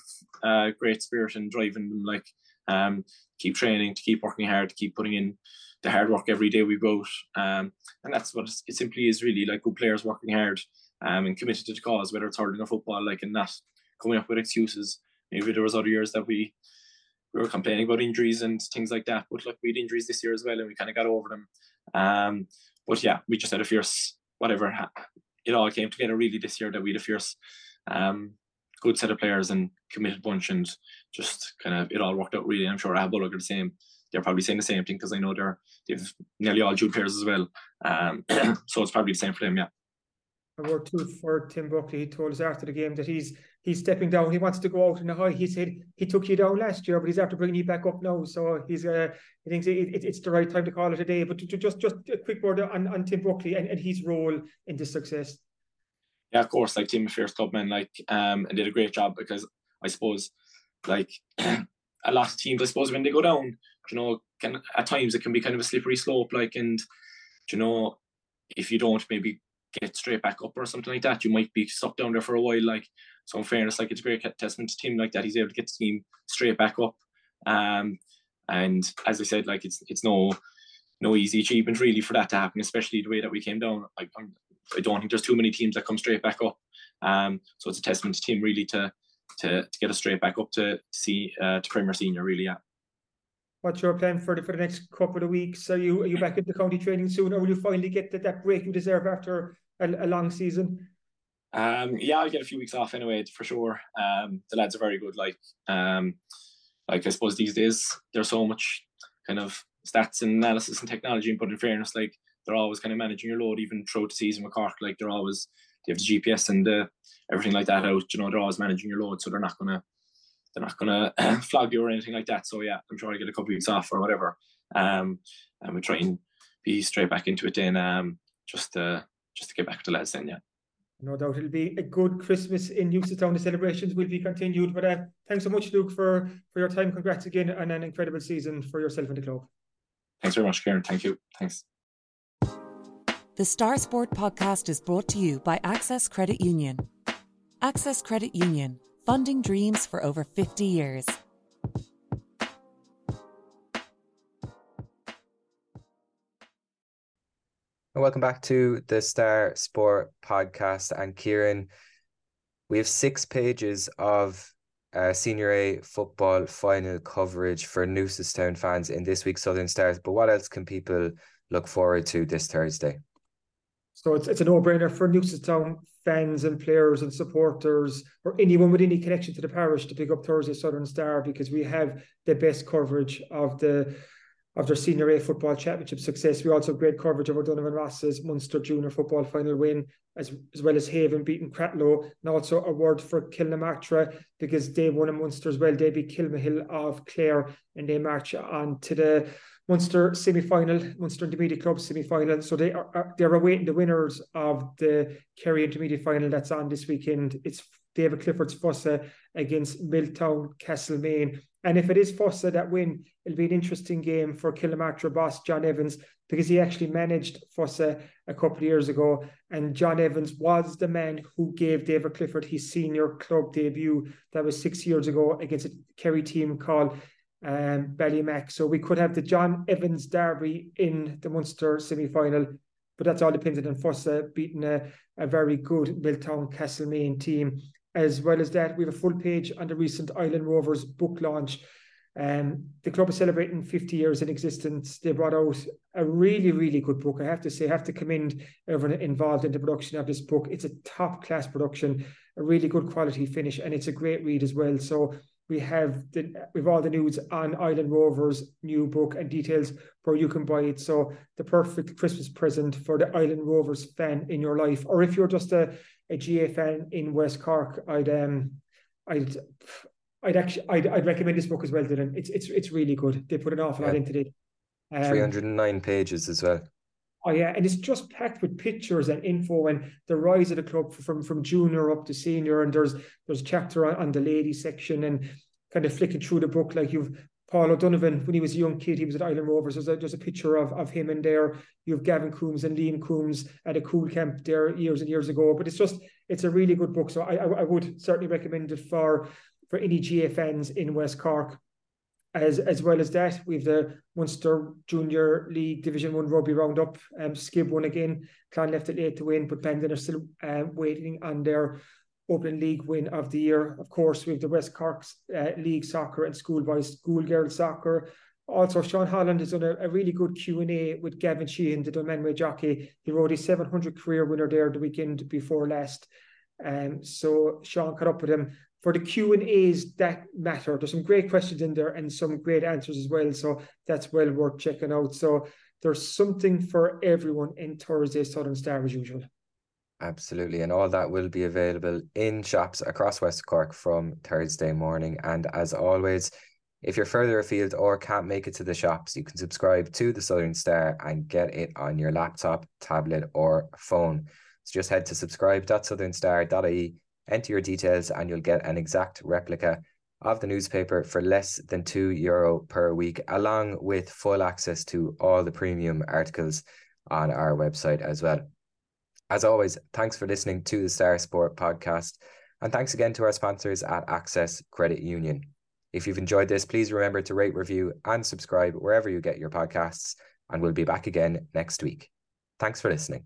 a great spirit and driving them like um keep training to keep working hard to keep putting in the hard work every day we go um and that's what it simply is really like good players working hard um and committed to the cause whether it's hurling or football like and not coming up with excuses maybe there was other years that we we were complaining about injuries and things like that but like we had injuries this year as well and we kind of got over them um but yeah we just had a fierce whatever it all came together really this year that we had a fierce, um, good set of players and committed bunch, and just kind of it all worked out really. I'm sure Bullock are the same. They're probably saying the same thing because I know they're they've nearly all Jude players as well. Um, so it's probably the same for them, yeah. A word too for Tim Buckley. He told us after the game that he's he's stepping down. He wants to go out in a high. He said he took you down last year, but he's after bringing you back up now. So he's uh, he thinks it, it, it's the right time to call it a day. But to just just a quick word on, on Tim Buckley and, and his role in this success. Yeah, of course, like Tim Fierce Clubman, like um, and did a great job because I suppose like lot of teams, I suppose when they go down, you know, can at times it can be kind of a slippery slope, like and you know, if you don't maybe get straight back up or something like that, you might be stuck down there for a while. Like so, in fairness, like it's a great testament to Tim like that. He's able to get the team straight back up. Um, and as I said, like it's it's no no easy achievement really for that to happen, especially the way that we came down. I, I don't think there's too many teams that come straight back up. Um, so it's a testament to Tim really to to, to get us straight back up to see uh, to Premier Senior really. Yeah. What's your plan for the for the next couple of weeks? Are you are you back into county training soon, or will you finally get that, that break you deserve after a, a long season? Um, yeah, I'll get a few weeks off anyway for sure. Um, the lads are very good. Like, um, like I suppose these days there's so much kind of stats and analysis and technology. But in fairness, like they're always kind of managing your load even throughout the season with Cork. Like they're always they have the GPS and uh, everything like that out. You know, they're always managing your load, so they're not gonna they're not gonna flag you or anything like that. So yeah, I'm sure I get a couple of weeks off or whatever. Um, and we try and be straight back into it then. Um, just to just to get back to the lads then. Yeah. No doubt it'll be a good Christmas in Town. The celebrations will be continued. But uh, thanks so much, Luke, for for your time. Congrats again on an incredible season for yourself and the club. Thanks very much, Kieran. Thank you. Thanks. The Star Sport podcast is brought to you by Access Credit Union. Access Credit Union, funding dreams for over 50 years. welcome back to the Star Sport podcast. And Kieran, we have six pages of uh, Senior A football final coverage for Newcestown fans in this week's Southern Stars. But what else can people look forward to this Thursday? So it's, it's a no-brainer for Newcestown fans and players and supporters or anyone with any connection to the parish to pick up Thursday Southern Star because we have the best coverage of the of their Senior A Football Championship success. We also have great coverage of O'Donovan Rossa's Munster Junior Football final win, as, as well as Haven beating Cratloe, and also a word for Kilnamartyra because they won in Munster as well. They beat Kilmihil of Clare and they march on to the Munster semi-final, Munster Intermediate Club semi-final. So they are they're awaiting the winners of the Kerry Intermediate final that's on this weekend. It's David Clifford's Fossa against Milltown Castlemaine. And if it is Fossa that win, it'll be an interesting game for Kilnamartyra boss John Evans because he actually managed Fossa a couple of years ago. And John Evans was the man who gave David Clifford his senior club debut. That was six years ago against a Kerry team called um, Ballymac. So we could have the John Evans derby in the Munster semi final. But that's all dependent on Fossa beating a, a very good Milltown Castlemaine team. As well as that, we have a full page on the recent Ilen Rovers book launch. Um, the club is celebrating 50 years in existence. They brought out a really, really good book. I have to say, I have to commend everyone involved in the production of this book. It's a top class production, a really good quality finish, and it's a great read as well. So we have the we've all the news on Ilen Rovers new book and details where you can buy it. So the perfect Christmas present for the Ilen Rovers fan in your life, or if you're just a, a GAA fan in West Cork, I'd um I'd I'd actually I'd, I'd recommend this book as well, Dylan. It's it's it's really good. They put an awful yeah. lot into it. Um, 309 pages as well. Oh yeah, and it's just packed with pictures and info and the rise of the club from from junior up to senior. And there's there's chapter on, on the ladies section and kind of flicking through the book like you've Paul O'Donovan when he was a young kid, he was at Ilen Rovers. There's a, there's a picture of, of him in there. You have Gavin Coombes and Liam Coombes at a Cúl Camp there years and years ago. But it's just it's a really good book. So I I, I would certainly recommend it for for any GAA fans in West Cork. As as well as that, we've the Munster Junior League Division One Rugby Roundup. Um, Skibb won again. Clon left it late to win, but Bandon are still um, waiting on their opening league win of the year. Of course, we have the West Cork uh, League Soccer and Schoolboys Schoolgirl Soccer. Also, Sean Holland has done a, a really good Q&A with Gavin Sheehan, the Dunmanway jockey. He rode his 700 career winner there the weekend before last. Um, so Sean caught up with him for the Q and A's that matter. There's some great questions in there and some great answers as well. So that's well worth checking out. So there's something for everyone in Thursday Southern Star as usual. Absolutely. And all that will be available in shops across West Cork from Thursday morning. And as always, if you're further afield or can't make it to the shops, you can subscribe to the Southern Star and get it on your laptop, tablet, or phone. So just head to subscribe.southernstar.ie Enter your details and you'll get an exact replica of the newspaper for less than two euro per week, along with full access to all the premium articles on our website as well. As always, thanks for listening to the Star Sport podcast. And thanks again to our sponsors at Access Credit Union. If you've enjoyed this, please remember to rate, review, and subscribe wherever you get your podcasts. And we'll be back again next week. Thanks for listening.